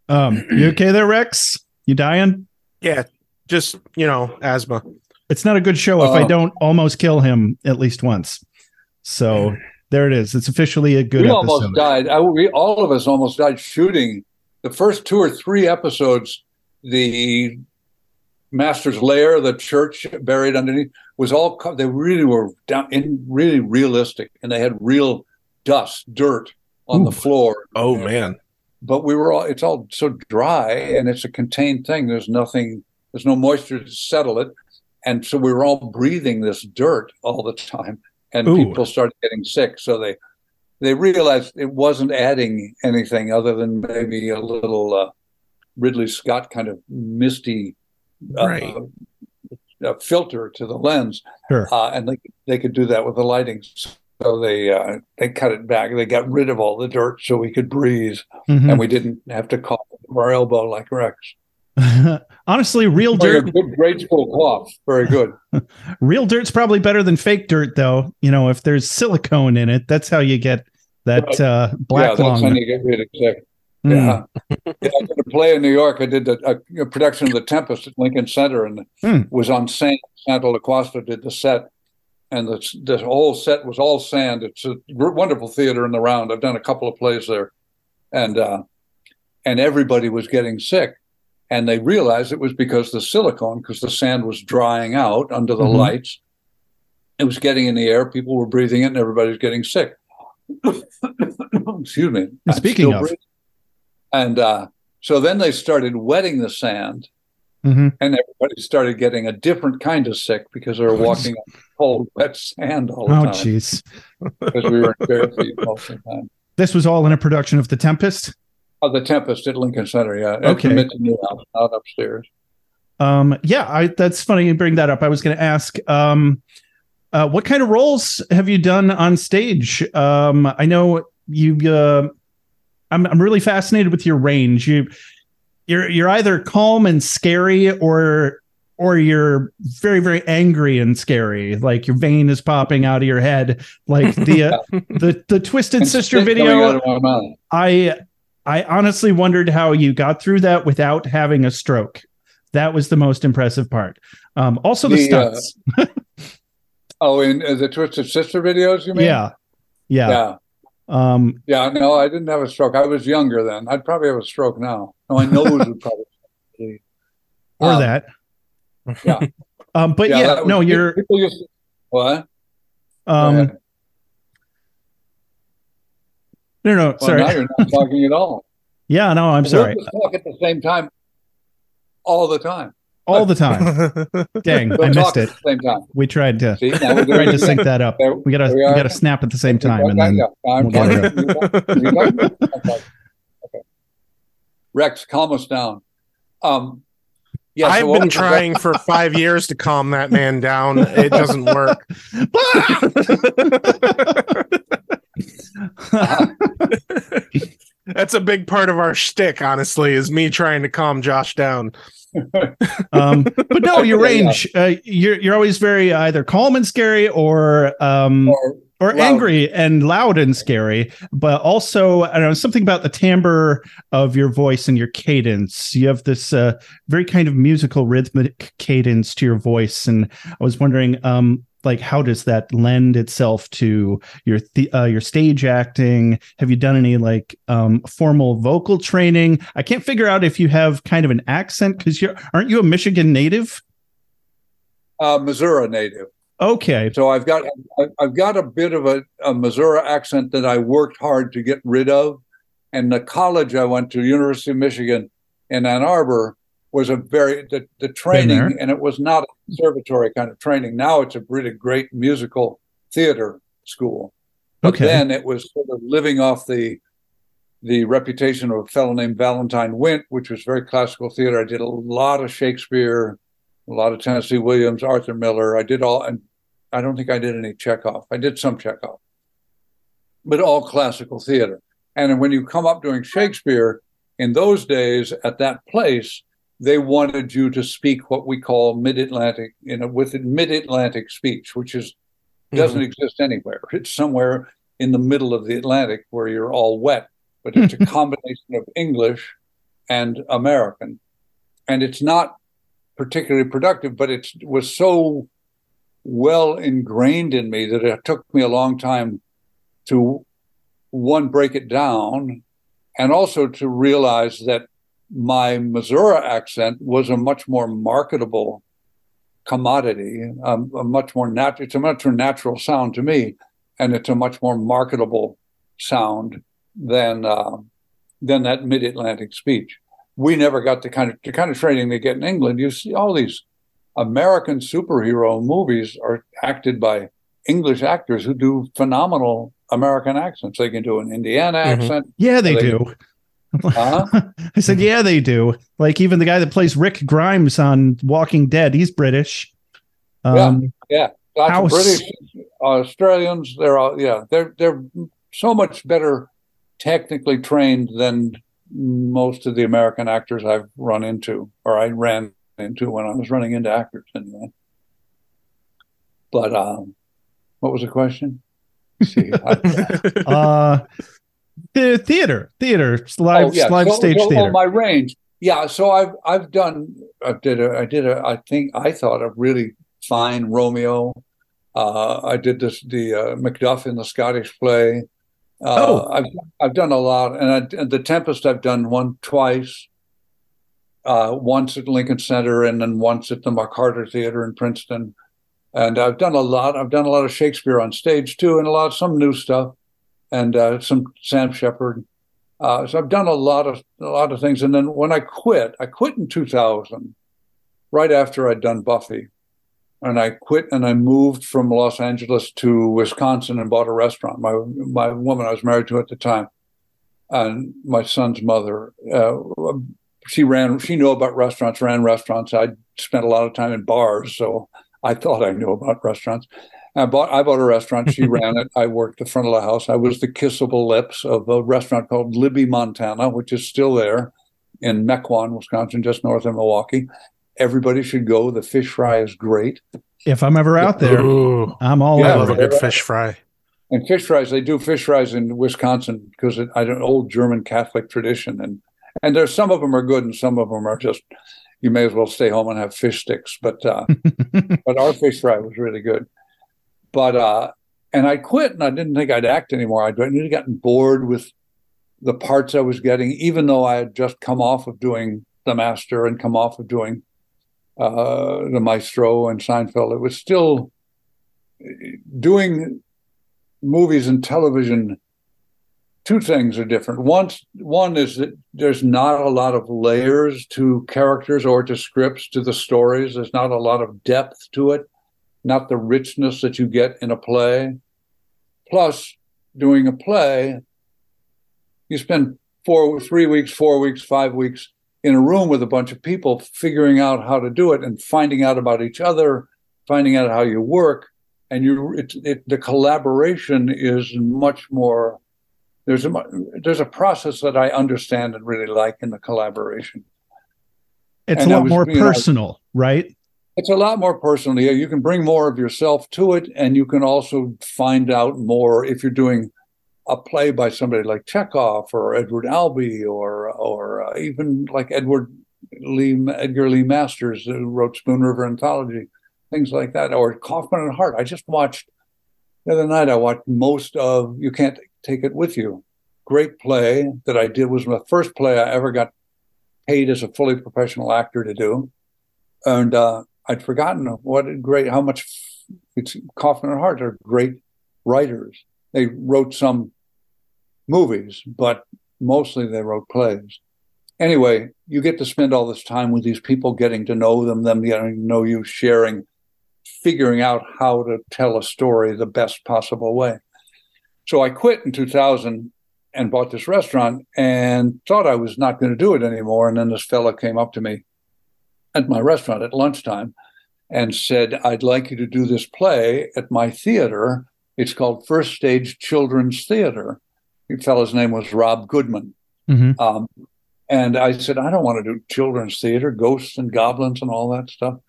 Um, you okay there, Rex? You dying? yeah, just you know, asthma. It's not a good show if I Oh. don't almost kill him at least once. So there it is. It's officially a good we episode. almost died. I, we all of us almost died shooting the first two or three episodes. The Master's Lair, the church buried underneath, was all they really were down in really realistic, and they had real dust, dirt on the floor. Oh man. But we were all it's all so dry, and it's a contained thing. There's nothing. There's no moisture to settle it, and so we were all breathing this dirt all the time, and Ooh. people started getting sick. So they they realized it wasn't adding anything other than maybe a little uh, Ridley Scott kind of misty Right. uh, filter to the lens, Sure. uh, and they they could do that with the lighting. So they uh, they cut it back. They got rid of all the dirt so we could breathe, Mhm. and we didn't have to cough from our elbow like Rex. [laughs] Honestly, real Like a dirt, good grade school cough, very good. [laughs] real dirt's probably better than fake dirt, though. You know, if there's silicone in it, that's how you get that uh, yeah, black that's how you get really sick. Mm. Yeah. yeah, I did a play in New York. I did a, a, a production of The Tempest at Lincoln Center, and Hmm. was on sand. Santo Loquasto did the set, and the the whole set was all sand. It's a wonderful theater in the round. I've done a couple of plays there, and uh, and everybody was getting sick, and they realized it was because the silicone, because the sand was drying out under the Mhm. lights. It was getting in the air. People were breathing it, and everybody was getting sick. [coughs] Excuse me. I'm Speaking of- breathing. And uh, so then they started wetting the sand, Mhm. and everybody started getting a different kind of sick because they were walking on cold, wet sand all the Oh, time Oh, jeez. [laughs] because we were in bare feet most of the time. This was all in a production of The Tempest. Oh, the Tempest at Lincoln Center, yeah. At Okay. the House, out upstairs. Um, yeah, I, that's funny you bring that up. I was going to ask, um, uh, what kind of roles have you done on stage? Um, I know you. Uh, I'm I'm really fascinated with your range. You you're you're either calm and scary, or or you're very very angry and scary. Like your vein is popping out of your head. Like the [laughs] uh, the the Twisted Sister video. out of my mouth. I I honestly wondered how you got through that without having a stroke. That was the most impressive part. Um, also the, The, uh, stunts. [laughs] Oh, in uh, the Twisted Sister videos, you mean? yeah. yeah, Yeah. Um, Yeah, no, I didn't have a stroke. I was younger then. I'd probably have a stroke now. No, my nose would probably. [laughs] or Um, that. Yeah. [laughs] Um, but yeah, that was- no, you're. People used to, what? Um, no, no, Well, sorry. now you're not talking at all. [laughs] Yeah, no, I'm sorry. talk at the same time, all the time. All the time. [laughs] Dang, We'll I missed it. same time. We tried to See, we're [laughs] tried to sync that up. There- We gotta there we gotta snap at the same time, and then we'll get talking. You talk- you talk- okay. Okay. Rex, calm us down. Um, yeah, I've what been was trying for five years to calm that man down. It doesn't work. [laughs] That's a big part of our shtick, honestly, is me trying to calm Josh down. [laughs] um, but no, your [laughs] range. Uh, you're you're always very either calm and scary, or um, Or- or angry and loud and scary. But also, I don't know something about the timbre of your voice and your cadence. You have this uh, very kind of musical rhythmic cadence to your voice, and I was wondering, um, like, how does that lend itself to your uh, your stage acting? Have you done any like um, formal vocal training? I can't figure out if you have kind of an accent because you're aren't you a Michigan native? uh, Missouri native. Okay, So I've got I've got a bit of a, a Missouri accent that I worked hard to get rid of. And the college I went to, University of Michigan in Ann Arbor, was a very the, the training, and it was not a conservatory kind of training. Now it's a really great musical theater school. But Okay. then it was sort of living off the the reputation of a fellow named Valentine Windt, which was very classical theater. I did a lot of Shakespeare, a lot of Tennessee Williams, Arthur Miller. I did all, and I don't think I did any Chekhov. I did some Chekhov, but all classical theater. And when you come up doing Shakespeare, in those days at that place, they wanted you to speak what we call mid-Atlantic, you know, with mid-Atlantic speech, which is mm-hmm. doesn't exist anywhere. It's somewhere in the middle of the Atlantic where you're all wet, but it's a [laughs] combination of English and American. And it's not particularly productive, but it was so well ingrained in me that it took me a long time to one break it down and also to realize that my Missouri accent was a much more marketable commodity, um, a much more natural. It's a much more natural sound to me, and it's a much more marketable sound than uh, than that mid-Atlantic speech. We never got the kind of the kind of training they get in England. You see all these American superhero movies are acted by English actors who do phenomenal American accents. They can do an Indiana Mm-hmm. accent. Yeah, they, They- do. Huh? [laughs] I said, yeah, they do. Like even the guy that plays Rick Grimes on Walking Dead, he's British. Um, Yeah, lots How of British, Australians. They're all yeah. They're they're so much better technically trained than most of the American actors I've run into, or I ran into when I was running into actors anyway. But um, what was the question? See, [laughs] I- uh, the theater, theater, live, oh, yeah. live so, stage so, theater. Oh, my range. Yeah. So I've I've done I did a I did a I think I thought a really fine Romeo. Uh, I did this the uh, Macduff in the Scottish play. Uh, Oh. I've I've done a lot, and, I, and the Tempest I've done one twice. Uh, once at Lincoln Center, and then once at the McCarter Theater in Princeton. And I've done a lot. I've done a lot of Shakespeare on stage too, and a lot of some new stuff, and uh, some Sam Shepard. Uh, so I've done a lot of a lot of things. And then when I quit, I quit in 2000, right after I'd done Buffy, and I quit and I moved from Los Angeles to Wisconsin and bought a restaurant. My my woman I was married to at the time, and my son's mother, uh, she ran. She knew about restaurants, ran restaurants. I spent a lot of time in bars, so I thought I knew about restaurants. I bought I bought a restaurant. She [laughs] ran it. I worked the front of the house. I was the kissable lips of a restaurant called Libby Montana, which is still there in Mequon, Wisconsin, just north of Milwaukee. Everybody should go. The fish fry is great. if I'm ever out there, Ooh, I'm all Yeah, I love over. a good fish fry. And fish fries, they do fish fries in Wisconsin because it, I don't old German Catholic tradition, and and there's some of them are good and some of them are just you may as well stay home and have fish sticks. But uh, [laughs] but our fish fry was really good. But uh, and I quit and I didn't think I'd act anymore. I'd really gotten bored with the parts I was getting, even though I had just come off of doing The Master and come off of doing uh, The Maestro and Seinfeld. It was still doing movies and television. Two things are different. One, one is that there's not a lot of layers to characters or to scripts to the stories. There's not a lot of depth to it, not the richness that you get in a play. Plus, doing a play, you spend four, three weeks, four weeks, five weeks in a room with a bunch of people, figuring out how to do it and finding out about each other, finding out how you work, and you, it, it, the collaboration is much more. There's a there's a process that I understand and really like in the collaboration. It's And a lot was, more you know, personal, right? It's a lot more personal. Yeah, you can bring more of yourself to it, and you can also find out more if you're doing a play by somebody like Chekhov or Edward Albee or or uh, even like Edward Lee Edgar Lee Masters who wrote Spoon River Anthology, things like that, or Kaufman and Hart. I just watched the other night. I watched most of You Can't Take It With You. Great play that I did was my first play I ever got paid as a fully professional actor to do, and uh, I'd forgotten what a great how much it's Kaufman and Hart are great writers. They wrote some movies, but mostly they wrote plays. Anyway, you get to spend all this time with these people, getting to know them, them getting to know you, sharing, figuring out how to tell a story the best possible way. So I quit in 2000 and bought this restaurant and thought I was not going to do it anymore. And then this fellow came up to me at my restaurant at lunchtime and said, I'd like you to do this play at my theater. It's called First Stage Children's Theater. The fellow's name was Rob Goodman. Mhm. Um, and I said, I don't want to do children's theater, ghosts and goblins and all that stuff.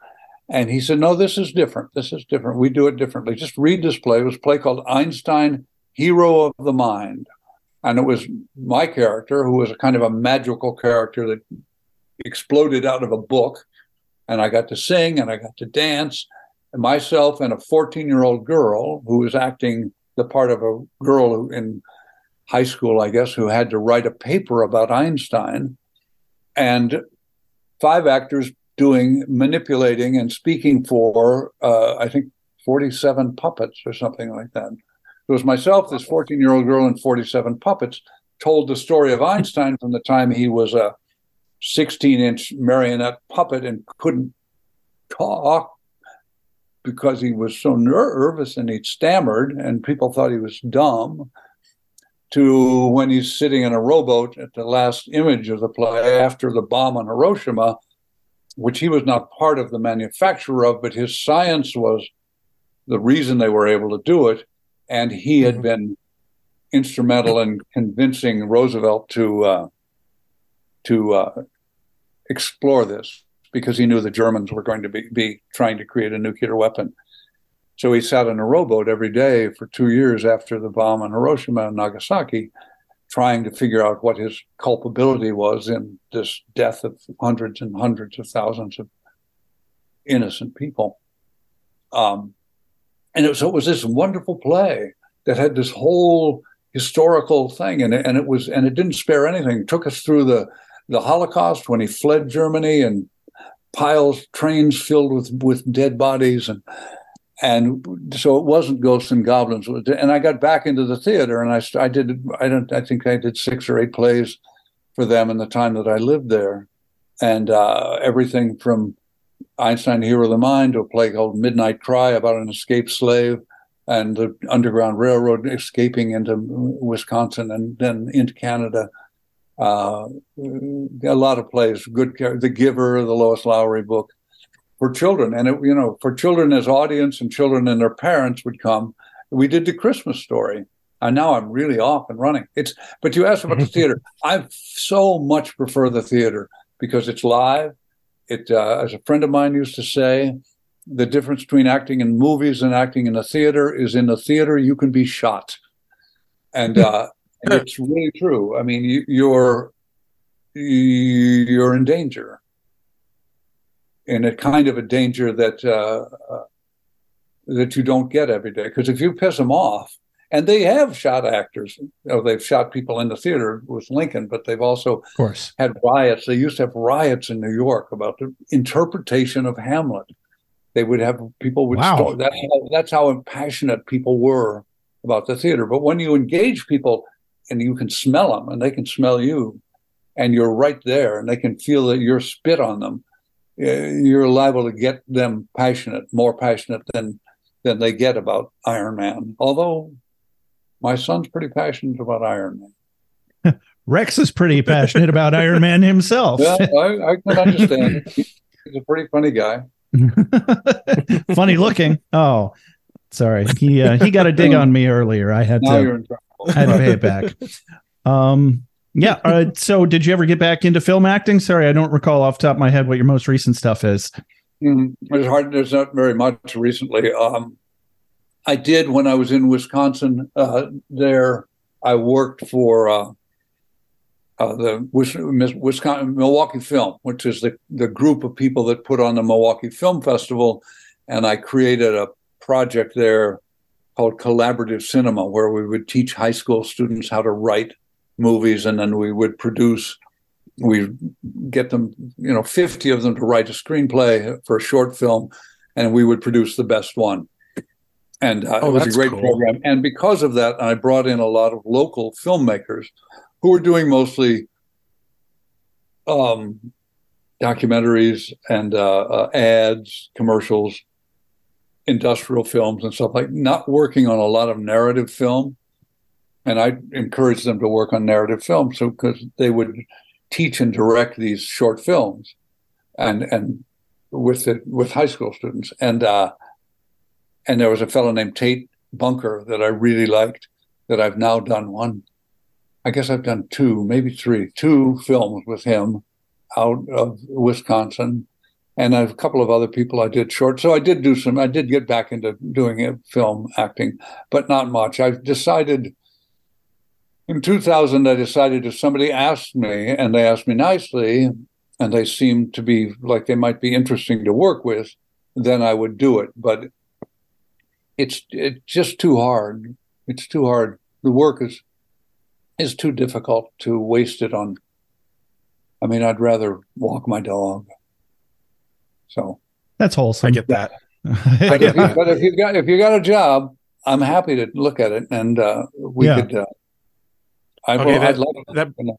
And he said, No, this is different. This is different. We do it differently. Just read this play. It was a play called Einstein, Hero of the Mind. And it was my character, who was a kind of a magical character that exploded out of a book. And I got to sing and I got to dance. Myself and a 14 year old girl who was acting the part of a girl who, in high school, I guess, who had to write a paper about Einstein. and five actors doing manipulating and speaking for uh, I think 47 puppets or something like that. It was myself, this 14 year old girl, and 47 puppets told the story of Einstein from the time he was a 16 inch marionette puppet and couldn't talk because he was so nervous and he stammered and people thought he was dumb to when he's sitting in a rowboat at the last image of the play after the bomb on Hiroshima, which he was not part of the manufacture of, but his science was the reason they were able to do it. And he had mm-hmm. been instrumental in convincing Roosevelt to uh, to uh, explore this because he knew the Germans were going to be, be trying to create a nuclear weapon. So he sat in a rowboat every day for two years after the bomb on Hiroshima and Nagasaki, trying to figure out what his culpability was in this death of hundreds and hundreds of thousands of innocent people. Um, and it so it was this wonderful play that had this whole historical thing, and it, and it was and it didn't spare anything. It took us through the the Holocaust when he fled Germany and piles trains filled with with dead bodies and and so it wasn't ghosts and goblins. And i got back into the theater and i i did i don't i think i did six or eight plays for them in the time that i lived there. And uh, everything from einstein hero of the mind to a play called midnight cry about an escaped slave and the underground railroad escaping into wisconsin and then into canada uh, a lot of plays, good, The Giver, the Lois Lowry book for children, and it, you know, for children as audience and children and their parents would come. We did the Christmas story, and now I'm really off and running. It's, but you asked about the [laughs] theater. I so much prefer the theater because it's live. It, uh, as a friend of mine used to say, the difference between acting in movies and acting in a theater is in the theater you can be shot, and [laughs] uh, and it's [laughs] really true. I mean, you, you're you're in danger, in a kind of a danger that uh, uh, that you don't get every day. Because if you piss them off, and they have shot actors, you know, they've shot people in the theater with Lincoln, but they've also, of course, had riots. They used to have riots in New York about the interpretation of Hamlet. They would have people would. Wow. that's how, that's how passionate people were about the theater. But when you engage people and you can smell them and they can smell you and you're right there and they can feel that you're spit on them eh, you're liable to get them passionate more passionate than than they get about iron man. Although my son's pretty passionate about iron man. [laughs] Rex is pretty passionate about iron man himself. Yeah I, I can understand. [laughs] He's a pretty funny guy. [laughs] Funny looking. Oh sorry. He uh, he got a dig on me earlier. I had now to I had to pay it back. [laughs] Um, yeah. Uh, so, did you ever get back into film acting? Sorry, I don't recall off top of my head what your most recent stuff is. Mm, it's hard. There's not very much recently. Um, I did when I was in Wisconsin. Uh, there, I worked for uh, uh, the Wisconsin Milwaukee Film, which is the the group of people that put on the Milwaukee Film Festival, and I created a project there called collaborative cinema, where we would teach high school students how to write movies, and then we would produce. We get them, you know, fifty of them to write a screenplay for a short film, and we would produce the best one. And uh, oh, it was a great cool. program. And because of that, I brought in a lot of local filmmakers who were doing mostly um, documentaries and uh, uh, ads, commercials, industrial films and stuff like not working on a lot of narrative film. And i encouraged them to work on narrative film so because they would teach and direct these short films and and with it with high school students. And uh and there was a fellow named tate bunker that i really liked that i've now done one i guess i've done two maybe three two films with him out of wisconsin and a couple of other people I did short. So I did do some. I did get back into doing film acting, but not much. I decided in 2000. I decided if somebody asked me, and they asked me nicely, and they seemed to be like they might be interesting to work with, then I would do it. But it's it's just too hard. It's too hard. The work is is too difficult to waste it on I mean, I'd rather walk my dog. So, That's wholesome. I get that. [laughs] but, if you, but if you got if you got a job, I'm happy to look at it, and uh, we Yeah. could. Uh, I, Okay, well, that- I'd love that- to.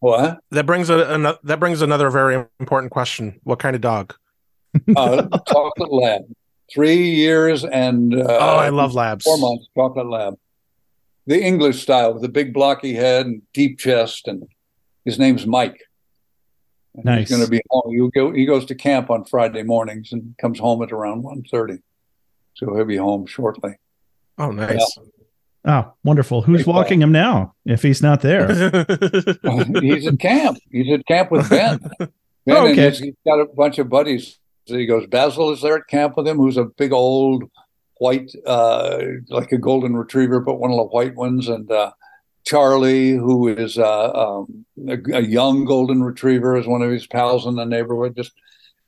What? That brings a, ano- that brings another very important question. What kind of dog? Uh, chocolate lab. Three years and uh, oh, I love labs. four months. Chocolate lab. The English style with the big blocky head and deep chest, and his name's Mike. And Nice. He's going to be home. He, go, he goes to camp on Friday mornings and comes home at around 1.30. So he'll be home shortly. Oh, nice. Oh, wonderful. Who's Pretty walking him now if he's not there? [laughs] he's at camp. He's at camp with Ben. [laughs] Ben Oh, okay. he's, he's got a bunch of buddies. So he goes, Basil is there at camp with him, who's a big old white, uh, like a golden retriever, but one of the white ones. And uh, Charlie, who is uh, um, a, a young golden retriever, is one of his pals in the neighborhood. Just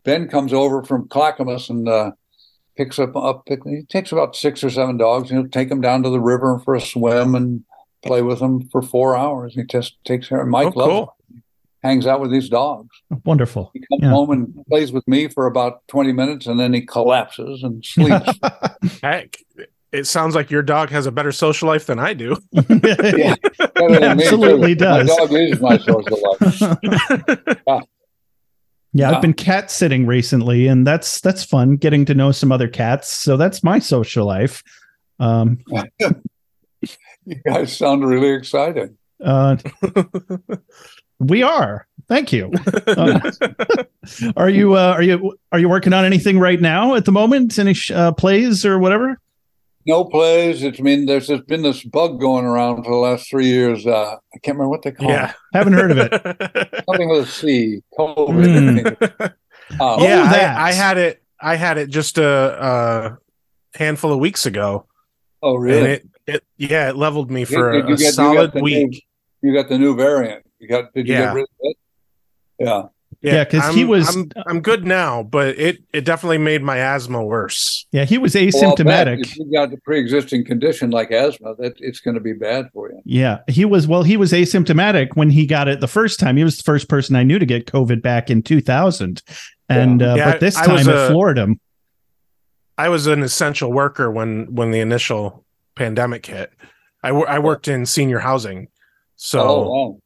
Ben comes over from Clackamas and uh, picks up, up pick, he takes about six or seven dogs and he'll take them down to the river for a swim and play with them for four hours. He just takes care. Of Mike Oh, loves cool. them. Hangs out with these dogs. Wonderful. He comes Yeah. home and plays with me for about 20 minutes and then he collapses and sleeps. [laughs] Heck, it sounds like your dog has a better social life than I do. [laughs] [laughs] yeah. Better Absolutely too. does. My dog is my social life. [laughs] Yeah, Wow. I've been cat sitting recently, and that's that's fun. Getting to know some other cats, so that's my social life. Um, You guys sound really exciting. uh, we are. Thank you. Uh, are you uh, are you are you working on anything right now at the moment? Any sh- uh, plays or whatever? No plays. It's I mean, there's just been this bug going around for the last three years. Uh, I can't remember what they call yeah. it. [laughs] Haven't heard of it. [laughs] Something with a C. COVID. I think. Um, Oh, yeah, that. I, I had it. I had it just a, a handful of weeks ago, oh, and really? it, it yeah, it leveled me for Did a, a get- you solid got the week. New, you got the new variant. You got? Did you Yeah. get rid of it? Yeah. Yeah, 'cause he I'm- was- I'm, I'm good now, but it it definitely made my asthma worse. Yeah, he was Well, asymptomatic. If you got a pre-existing condition like asthma, that it's going to be bad for you. Yeah, he was. Well, he was asymptomatic when he got it the first time. He was the first person I knew to get COVID back in 2000, and uh, Yeah, but this I time was, it uh, floored him. I was an essential worker when when the initial pandemic hit. I I worked in senior housing, so oh, wow.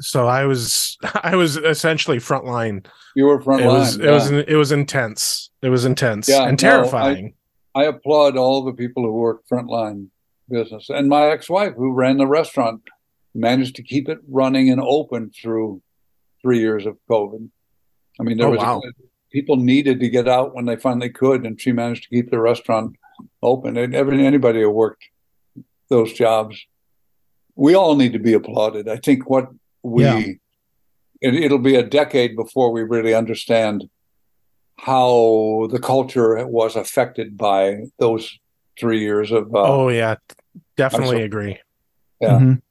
So I was [laughs] I was essentially frontline. You were front It was it was it was intense. It was intense Yeah, and no, I- terrifying. I applaud all the people who work frontline business. And my ex-wife, who ran the restaurant, managed to keep it running and open through three years of COVID. I mean, there Oh, was wow. people needed to get out when they finally could, and she managed to keep the restaurant open. And every, anybody who worked those jobs, we all need to be applauded. I think what we Yeah. it, it'll be a decade before we really understand how the culture was affected by those three years of uh, oh yeah, definitely so- agree. Yeah. Mhm.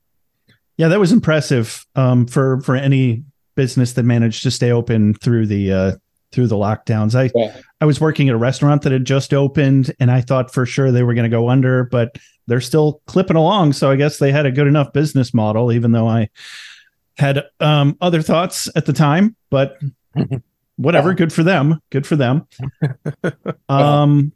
Yeah, that was impressive um, for for any business that managed to stay open through the uh, through the lockdowns. I Yeah. I was working at a restaurant that had just opened, and I thought for sure they were going to go under, but they're still clipping along. So I guess they had a good enough business model, even though I had um, other thoughts at the time. But [laughs] whatever, good for them. Good for them. [laughs] Um,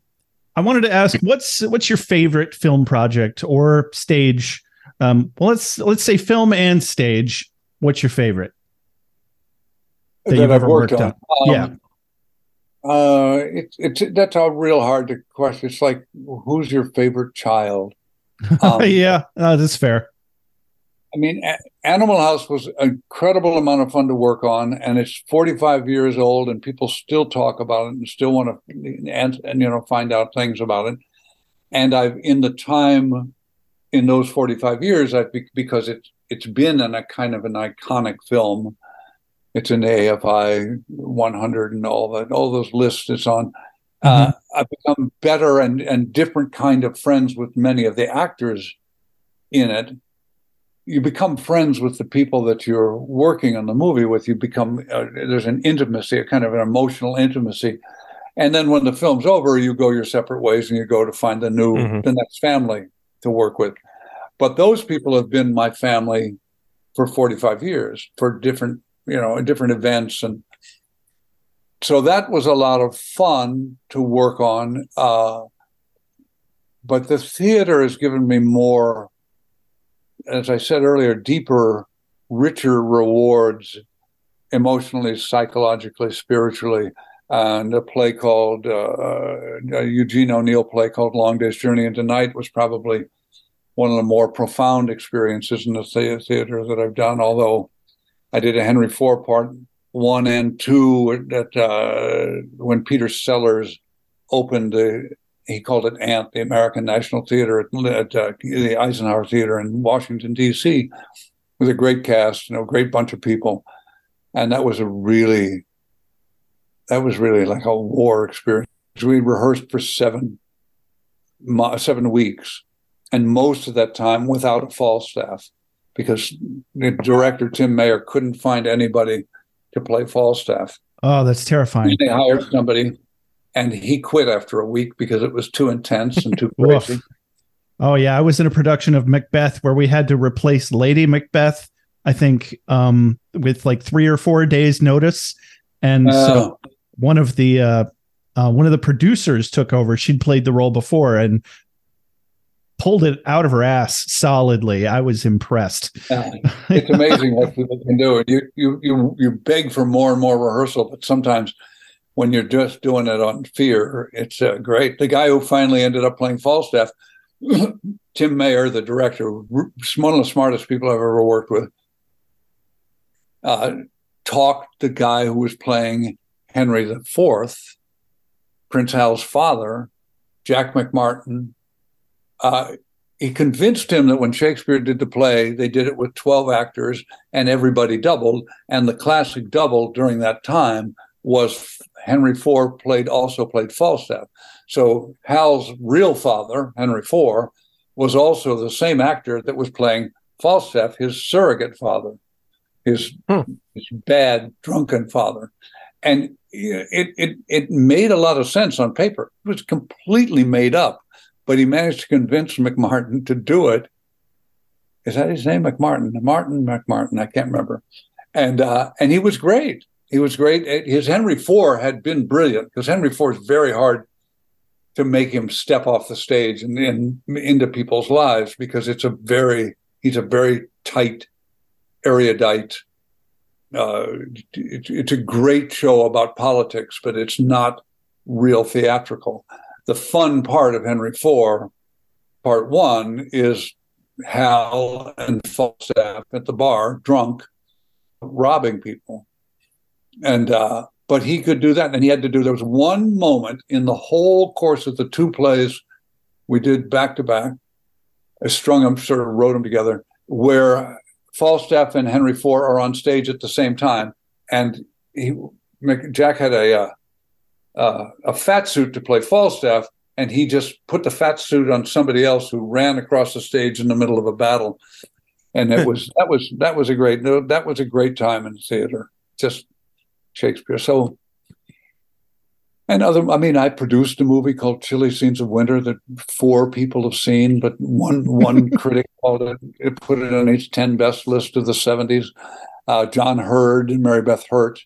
I wanted to ask what's what's your favorite film project or stage? Um, well, let's let's say film and stage. What's your favorite? that you've I've ever worked on. Yeah. Uh, it's it's that's a real hard to question. It's like who's your favorite child? [laughs] Um, yeah, uh, that's fair. I mean, Animal House was an incredible amount of fun to work on, and it's 45 years old, and people still talk about it and still want to and, and you know find out things about it. And I've in the time in those 45 years, I've be- because it's it's been an, a kind of an iconic film. It's in the AFI 100 and all that, all those lists it's on. Uh, I've become better and and different kind of friends with many of the actors in it you become friends with the people that you're working on the movie with. You become uh, there's an intimacy, a kind of an emotional intimacy, and then when the film's over, you go your separate ways and you go to find the new, Mhm. the next family to work with. But those people have been my family for 45 years for different you know, different events. And so that was a lot of fun to work on. Uh, but the theater has given me more, as I said earlier, deeper, richer rewards emotionally, psychologically, spiritually. And a play called, uh, a Eugene O'Neill play called Long Day's Journey into Night was probably one of the more profound experiences in the theater that I've done. Although I did a Henry IV part one and two that uh, when Peter Sellars opened the he called it ANT, the American National Theater at, at uh, the Eisenhower Theater in Washington D.C. with a great cast, you know, great bunch of people, and that was a really that was really like a war experience. We rehearsed for seven seven weeks and most of that time without a Falstaff because the director Tim Mayer couldn't find anybody to play Falstaff. Oh, that's terrifying. They hired somebody, and he quit after a week because it was too intense and too [laughs] crazy. oh yeah, I was in a production of Macbeth where we had to replace Lady Macbeth. I think um, with like three or four days notice, and uh, so one of the uh, uh, one of the producers took over. She'd played the role before, and pulled it out of her ass solidly. I was impressed. it's amazing what people can do. You you you you beg for more and more rehearsal, but sometimes when you're just doing it on fear, it's uh, great. The guy who finally ended up playing Falstaff, [clears throat] Tim Mayer, the director, one of the smartest people I've ever worked with, uh, talked the guy who was playing Henry IV, Prince Hal's father, Jack McMartin, uh, he convinced him that when Shakespeare did the play, they did it with 12 actors and everybody doubled. And the classic double during that time was Henry IV played also played Falstaff. So Hal's real father, Henry IV, was also the same actor that was playing Falstaff, his surrogate father, his, hmm. his bad drunken father. And it, it it made a lot of sense on paper. It was completely made up but he managed to convince McMartin to do it. Is that his name, McMartin? Martin McMartin, I can't remember. And uh, and he was great. He was great. His Henry IV had been brilliant because Henry IV is very hard to make him step off the stage and, and into people's lives because it's a very he's a very tight, erudite. Uh, it, it's a great show about politics, but it's not real theatrical the fun part of Henry IV, part one, is Hal and Falstaff at the bar, drunk, robbing people. And uh, but he could do that, and he had to do. There was one moment in the whole course of the two plays we did back to back. I strung them, sort of wrote them together, where Falstaff and Henry IV are on stage at the same time, and he Jack had a uh, uh, a fat suit to play Falstaff, and he just put the fat suit on somebody else who ran across the stage in the middle of a battle, and it [laughs] was that was that was a great that was a great time in theater, just Shakespeare. So, and other, I mean, I produced a movie called Chilly Scenes of Winter that four people have seen, but one one [laughs] critic called it, it put it on its ten best list of the seventies. Uh, John and Mary Beth Hurt,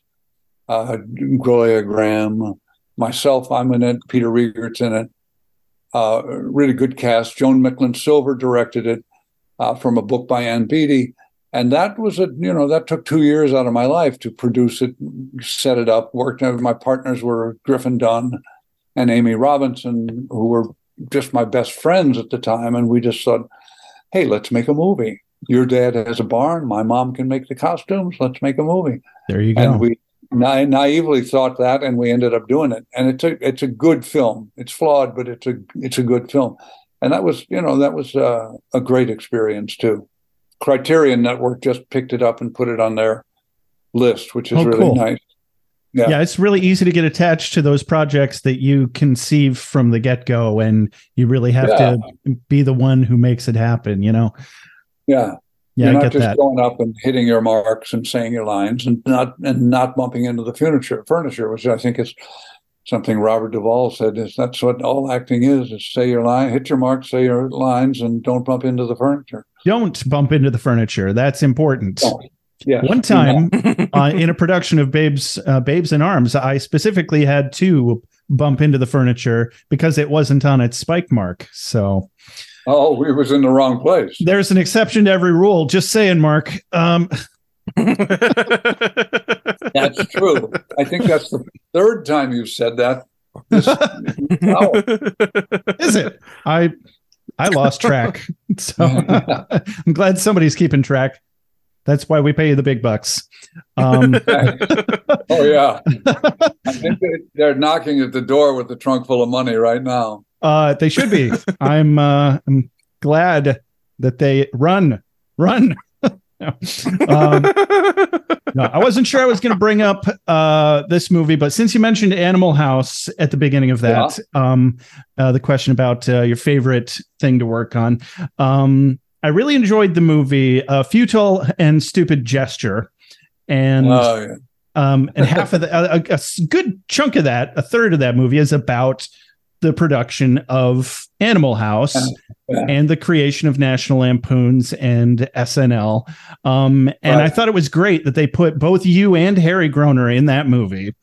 uh, Gloria Grahame, myself, I'm in it. Peter Riegert's in it. Uh, really good cast. Joan Micklin Silver directed it uh, from a book by Ann Beattie. And that was a, you know, that took two years out of my life to produce it, set it up, worked. My partners were Griffin Dunne and Amy Robinson, who were just my best friends at the time. And we just thought, hey, let's make a movie. Your dad has a barn. My mom can make the costumes. Let's make a movie. There you go. And we na- naively thought that, and we ended up doing it. And it's a it's a good film. It's flawed, but it's a it's a good film. And that was you know that was uh, a great experience too. Criterion Network just picked it up and put it on their list, which is oh, really cool. nice. Yeah. yeah, it's really easy to get attached to those projects that you conceive from the get go, and you really have yeah. to be the one who makes it happen. You know. Yeah, yeah, You're not just that. going up and hitting your marks and saying your lines and not and not bumping into the furniture furniture, which I think is something Robert Duvall said is that's what all acting is, is say your line, hit your mark, say your lines, and don't bump into the furniture. Don't bump into the furniture. That's important. Oh, yeah. One time [laughs] uh, in a production of Babes uh, Babes in Arms. I specifically had to bump into the furniture because it wasn't on its spike mark. So Oh, it was in the wrong place. there's an exception to every rule. Just saying, Mark. Um, [laughs] [laughs] That's true. I think that's the third time you've said that. This, is it? I I lost track. [laughs] So [laughs] I'm glad somebody's keeping track. That's why we pay you the big bucks. Um, [laughs] oh yeah. I think they- they're knocking at the door with the trunk full of money right now. uh, they should be. I'm uh, I'm glad that they run, run. [laughs] um, no, I wasn't sure I was going to bring up uh, this movie, but since you mentioned Animal House at the beginning of that, um, uh, the question about uh, your favorite thing to work on, um, I really enjoyed the movie uh, "Futile and Stupid Gesture," and Oh, yeah. um, and half of the a, a- good chunk of that, a third of that movie is about the production of Animal House Yeah. and the creation of National Lampoons and SNL. Um, and I thought it was great that they put both you and Harry Groener in that movie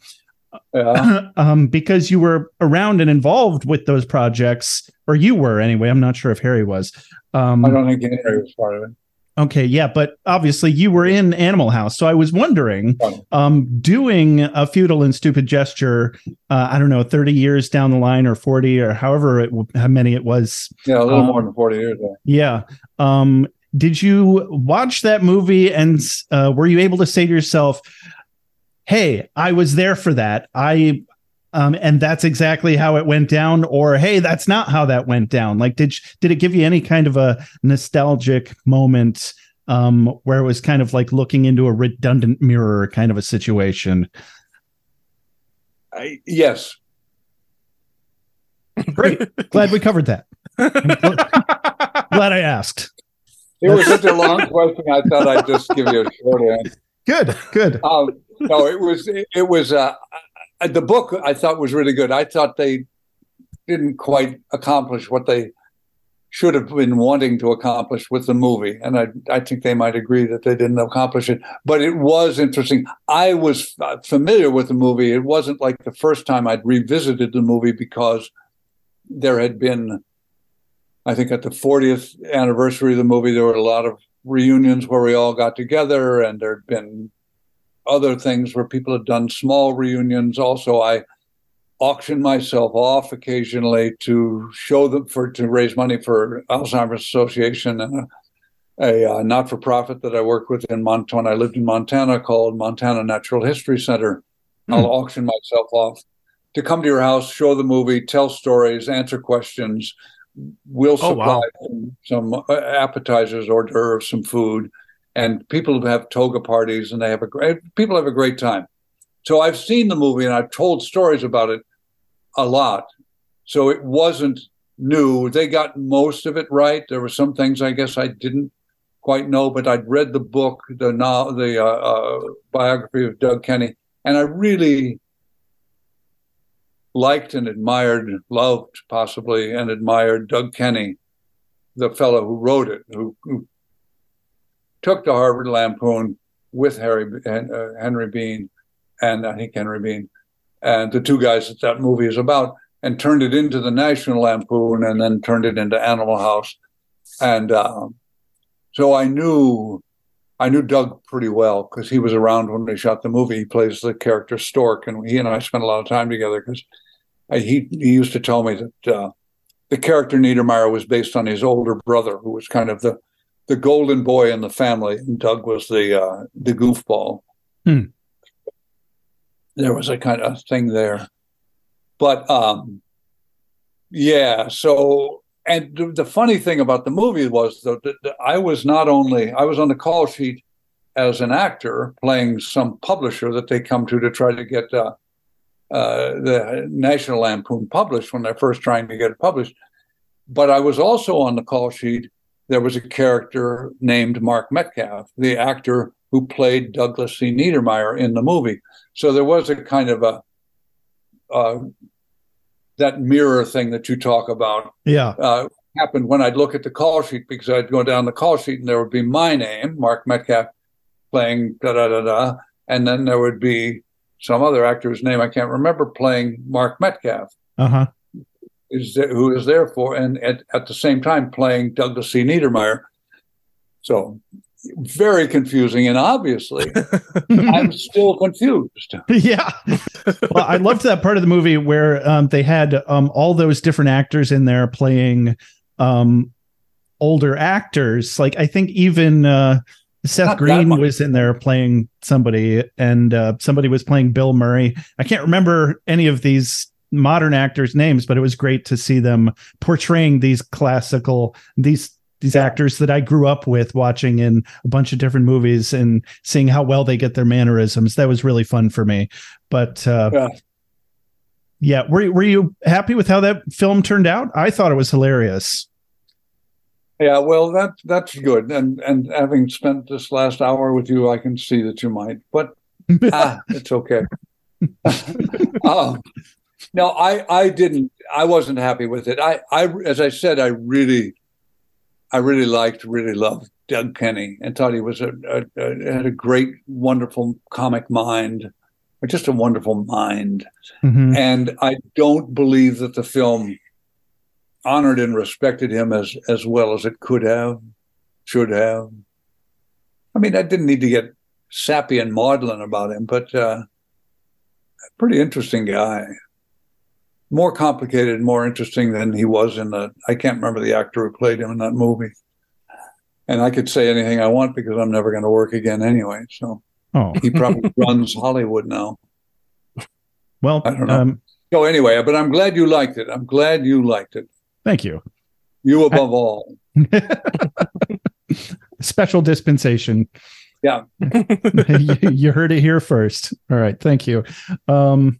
Yeah. [clears throat] um, because you were around and involved with those projects, or you were anyway. I'm not sure if Harry was. Um, I don't think Henry was part of it. Okay, yeah, but obviously you were in Animal House, so I was wondering, um, doing a futile and stupid gesture. Uh, I don't know, thirty years down the line, or forty, or however it w- how many it was. Yeah, a little Um, more than 40 years ago. Yeah. Um, did you watch that movie and uh, were you able to say to yourself, "Hey, I was there for that. I." Um, and that's exactly how it went down, or hey, that's not how that went down. Like, did did it give you any kind of a nostalgic moment um, where it was kind of like looking into a redundant mirror kind of a situation? I, yes. Great, glad we covered that. [laughs] Glad I asked. It was such a long question. I thought I'd just give you a short answer. Good, good. Um, no, it was it, it was uh, the book. I thought was really good. I thought they didn't quite accomplish what they should have been wanting to accomplish with the movie, and I I think they might agree that they didn't accomplish it. But it was interesting. I was uh, familiar with the movie. It wasn't like the first time I'd revisited the movie because there had been I think at the 40th anniversary of the movie, there were a lot of reunions where we all got together, and there had been other things where people have done small reunions. Also, I auctioned myself off occasionally to show them for to raise money for Alzheimer's Association and a, a uh, not-for-profit that I work with in Montana. I lived in Montana called Montana Natural History Center. I'll auction myself off to come to your house, show the movie, tell stories, answer questions. We'll Oh, supply wow. some, some uh, appetizers, hors d'oeuvres, some food, and people have toga parties, and they have a great. People have a great time. So I've seen the movie, and I've told stories about it a lot. So it wasn't new. They got most of it right. There were some things I guess I didn't quite know, but I'd read the book, the the uh, uh, biography of Doug Kenney, and I really liked and admired, loved possibly, and admired Doug Kenney, the fellow who wrote it, who, who took the Harvard Lampoon with Harry uh, Henry Beard, and I think Henry Beard, and the two guys that that movie is about, and turned it into the National Lampoon, and then turned it into Animal House, and um, so I knew. I knew Doug pretty well because he was around when they shot the movie. He plays the character Stork, and he and I spent a lot of time together because he he used to tell me that uh, the character Niedermeyer was based on his older brother, who was kind of the the golden boy in the family, and Doug was the uh, the goofball. Hmm. There was a kind of thing there, but um, yeah. So, and the, the funny thing about the movie was that, that that I was not only I was on the call sheet as an actor playing some publisher that they come to to try to get. Uh, uh, the National Lampoon published when they're first trying to get it published. But I was also on the call sheet. There was a character named Mark Metcalf, the actor who played Douglas C. Niedermeyer in the movie. So there was a kind of a uh, that mirror thing that you talk about Yeah. uh, happened when I'd look at the call sheet because I'd go down the call sheet and there would be my name, Mark Metcalf, playing da da da da, and then there would be some other actor's name I can't remember playing Mark Metcalf, Uh huh. Is there, who is there for, and at, at the same time playing Douglas C. Niedermeyer. So very confusing, and obviously [laughs] I'm still confused. yeah. Well, I loved that part of the movie where um, they had um, all those different actors in there playing um, older actors. Like I think even uh, Seth Not Green was in there playing somebody, and uh, somebody was playing Bill Murray. I can't remember any of these modern actors' names, but it was great to see them portraying these classical these these actors that I grew up with watching in a bunch of different movies and seeing how well they get their mannerisms. That was really fun for me. But uh, Yeah. yeah, were you- were you happy with how that film turned out? I thought it was hilarious. Yeah, well, that that's good, and and having spent this last hour with you, I can see that you might, but [laughs] ah, it's okay. [laughs] um, no, I I didn't. I wasn't happy with it. I I as I said, I really, I really liked, really loved Doug Kenney, and thought he was a, a, a had a great, wonderful comic mind, or just a wonderful mind. Mhm. And I don't believe that the film honored and respected him as as well as it could have, should have. I mean, I didn't need to get sappy and maudlin about him, but uh, a pretty interesting guy. More complicated, more interesting than he was in the. I can't remember the actor who played him in that movie. And I could say anything I want because I'm never going to work again anyway. So Oh, he probably [laughs] runs Hollywood now. well, I don't know. um, So anyway, but I'm glad you liked it. I'm glad you liked it. thank you. You above all. [laughs] Special dispensation. Yeah. [laughs] you, you heard it here first. All right, thank you. Um,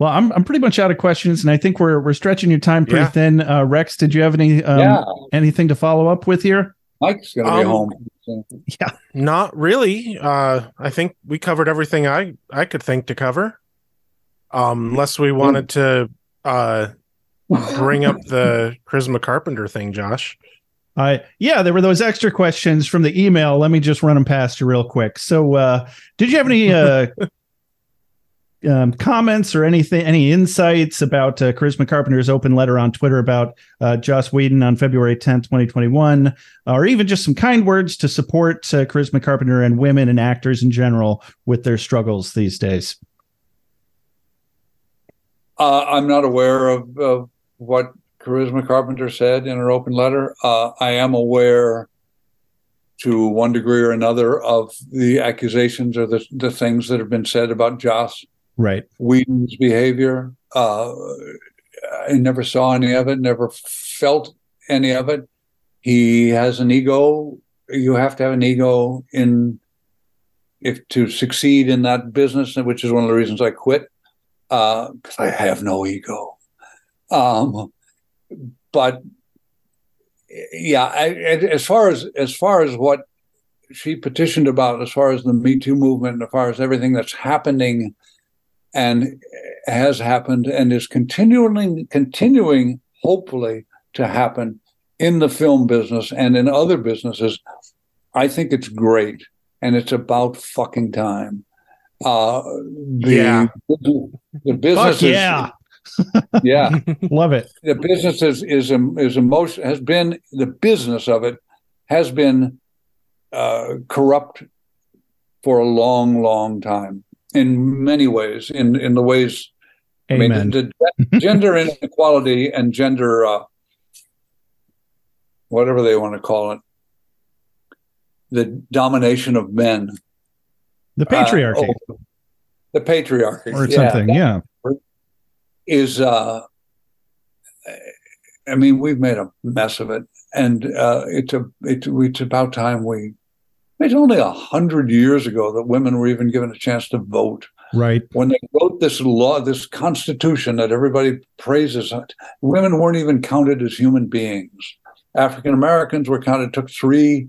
well, I'm I'm pretty much out of questions, and I think we're we're stretching your time pretty Yeah. thin. Uh, Rex, did you have any um, yeah, anything to follow up with here? Mike's going to be Um, home. So, Not really. Uh, I think we covered everything I I could think to cover. Um, unless we wanted to uh bring up the Charisma Carpenter thing, Josh. Uh, yeah, there were those extra questions from the email. Let me just run them past you real quick. So, uh, did you have any uh, [laughs] um, comments or anything, any insights about uh, Charisma Carpenter's open letter on Twitter about uh, Joss Whedon on February 10th, 2021, or even just some kind words to support uh, Charisma Carpenter and women and actors in general with their struggles these days? uh, I'm not aware of, of what Charisma Carpenter said in her open letter. Uh, I am aware, to one degree or another, of the accusations or the, the things that have been said about Joss Right. Whedon's behavior. Uh, I never saw any of it, never felt any of it. He has an ego. You have to have an ego in if to succeed in that business, which is one of the reasons I quit because I have no ego. Um, but yeah, I- as far as as far as what she petitioned about, as far as the Me Too movement, as far as everything that's happening and has happened and is continuing continuing hopefully to happen in the film business and in other businesses i think it's great and it's about fucking time uh the Yeah. the business Fuck yeah. is, [laughs] yeah Love it. the business is is is emotion has been the business of it has been uh, corrupt for a long, long time in many ways. In in the ways, Amen. I mean, the, the [laughs] gender inequality and gender, uh, whatever they want to call it, the domination of men, the patriarchy uh, oh, the patriarchy, or yeah, something. Yeah. is uh I mean we've made a mess of it and uh it's a it's, it's about time we it's only a hundred years ago that women were even given a chance to vote Right. when they wrote this law this constitution that everybody praises women weren't even counted as human beings African Americans were counted it took three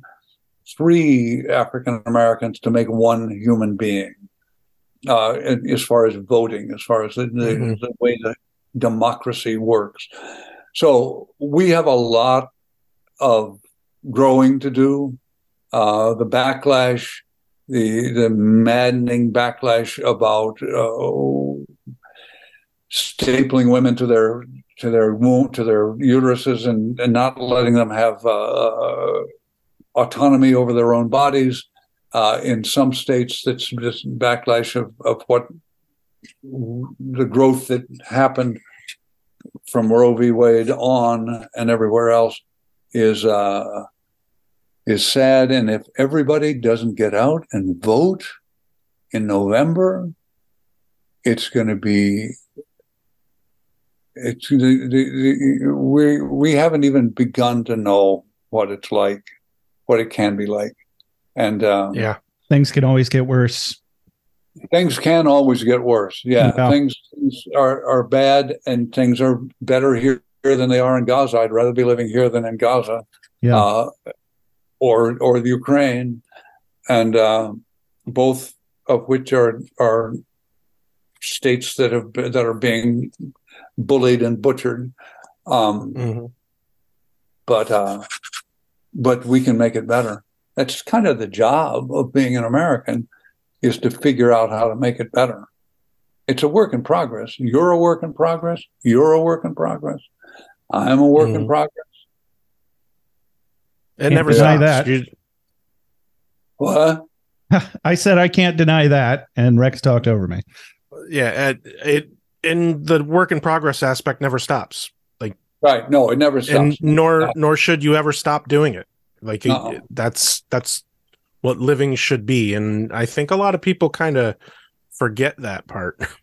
three African Americans to make one human being uh, as far as voting, as far as the, the, Mhm. the way that democracy works. So we have a lot of growing to do. Uh, the backlash the the maddening backlash about uh, stapling women to their to their womb to their uteruses and, and not letting them have uh, autonomy over their own bodies. Uh, in some states, that's just backlash of, of what the growth that happened from Roe v. Wade on and everywhere else is uh, is sad. And if everybody doesn't get out and vote in November, it's going to be it's the, the, the, we we haven't even begun to know what it's like, what it can be like, and um, Yeah. Things can always get worse. things can always get worse. Yeah, Yeah. things, things are are bad, and things are better here than they are in Gaza. I'd rather be living here than in Gaza, Yeah. uh, or or the Ukraine, and uh, both of which are are states that have been, that are being bullied and butchered. Um, Mhm. but uh, but we can make it better. That's kind of the job of being an American is to figure out how to make it better. It's a work in progress. You're a work in progress. You're a work in progress. I'm a work in Mhm. progress. It Can't never deny stops. that. You- What? [laughs] I said I can't deny that, and Rex talked over me. yeah, it, it in the work in progress aspect never stops. Like Right. No, it never stops. and nor No. nor should you ever stop doing it like it- Uh-uh. that's that's what living should be and i think a lot of people kind of forget that part [laughs]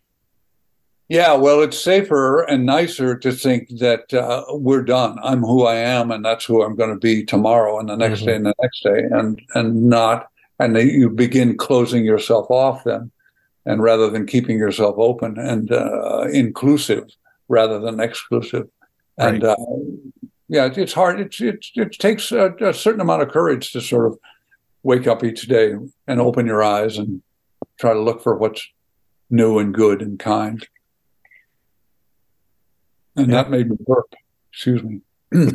Yeah, well, it's safer and nicer to think that uh, we're done. I'm who I am, and that's who I'm going to be tomorrow, and the next Mhm. day, and the next day, and and not, and you begin closing yourself off then, and rather than keeping yourself open and uh, inclusive rather than exclusive, and uh, yeah, it's hard. It's it's it takes a, a certain amount of courage to sort of wake up each day and open your eyes and try to look for what's new and good and kind. And that made me burp. Excuse me. [laughs]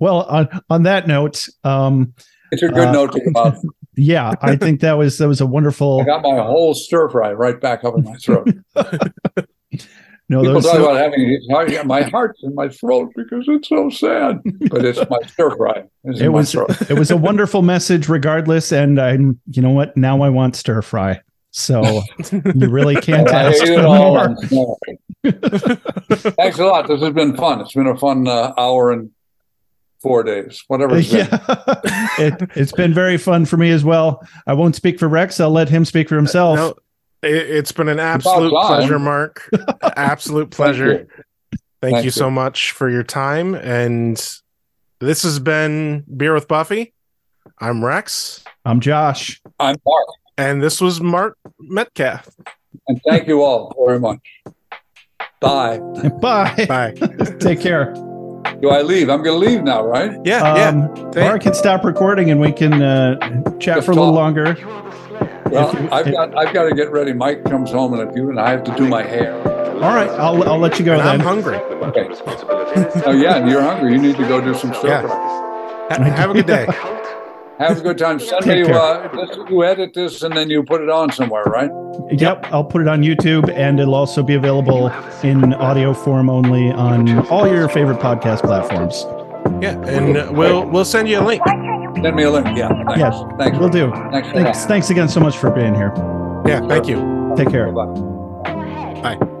Well, on on that note, um, It's a good Uh, note to come out. [laughs] yeah, I think that was that was a wonderful. I got my whole stir fry right back up in my throat. [laughs] No, People talk about having my heart's in my throat because it's so sad, but it's my stir fry. It's it was it was a wonderful message, regardless. And I'm, you know what? Now I want stir fry. So you really can't ask for more. And smelled it. Thanks a lot. This has been fun. It's been a fun uh, hour and four days, whatever it's been. Yeah, [laughs] it, it's been very fun for me as well. I won't speak for Rex. I'll let him speak for himself. no it, it's been an absolute pleasure mark [laughs] absolute pleasure thank, Thank you you. so much for your time and this has been beer with buffy i'm rex I'm Josh. I'm Mark, and this was mark metcalf and thank you all very much. [laughs] Bye. Bye. bye [laughs] Take care. Do I leave? I'm going to leave now, right? yeah yeah Um, Thank- Laura can stop recording and we can uh, chat Just for a little talk. longer. Well, If you- I've if- got I've got to get ready. Mike comes home in a few, and I have to do my hair. All right, I'll I'll let you go and i'm hungry Okay. Oh yeah, and you're hungry. You need to go do some stir Yeah. Ha- have a good day [laughs] Have a good time. Send Take me care. uh, you edit this and then you put it on somewhere, right? Yep, I'll put it on YouTube and it'll also be available in audio form only on all your favorite podcast platforms. yeah and we'll we'll send you a link Send me a link. Yeah. Thanks. Yes, Thanks. We'll do. Thanks for Thanks, thanks again so much for being here. yeah thank you Take care. Bye. Go. Bye.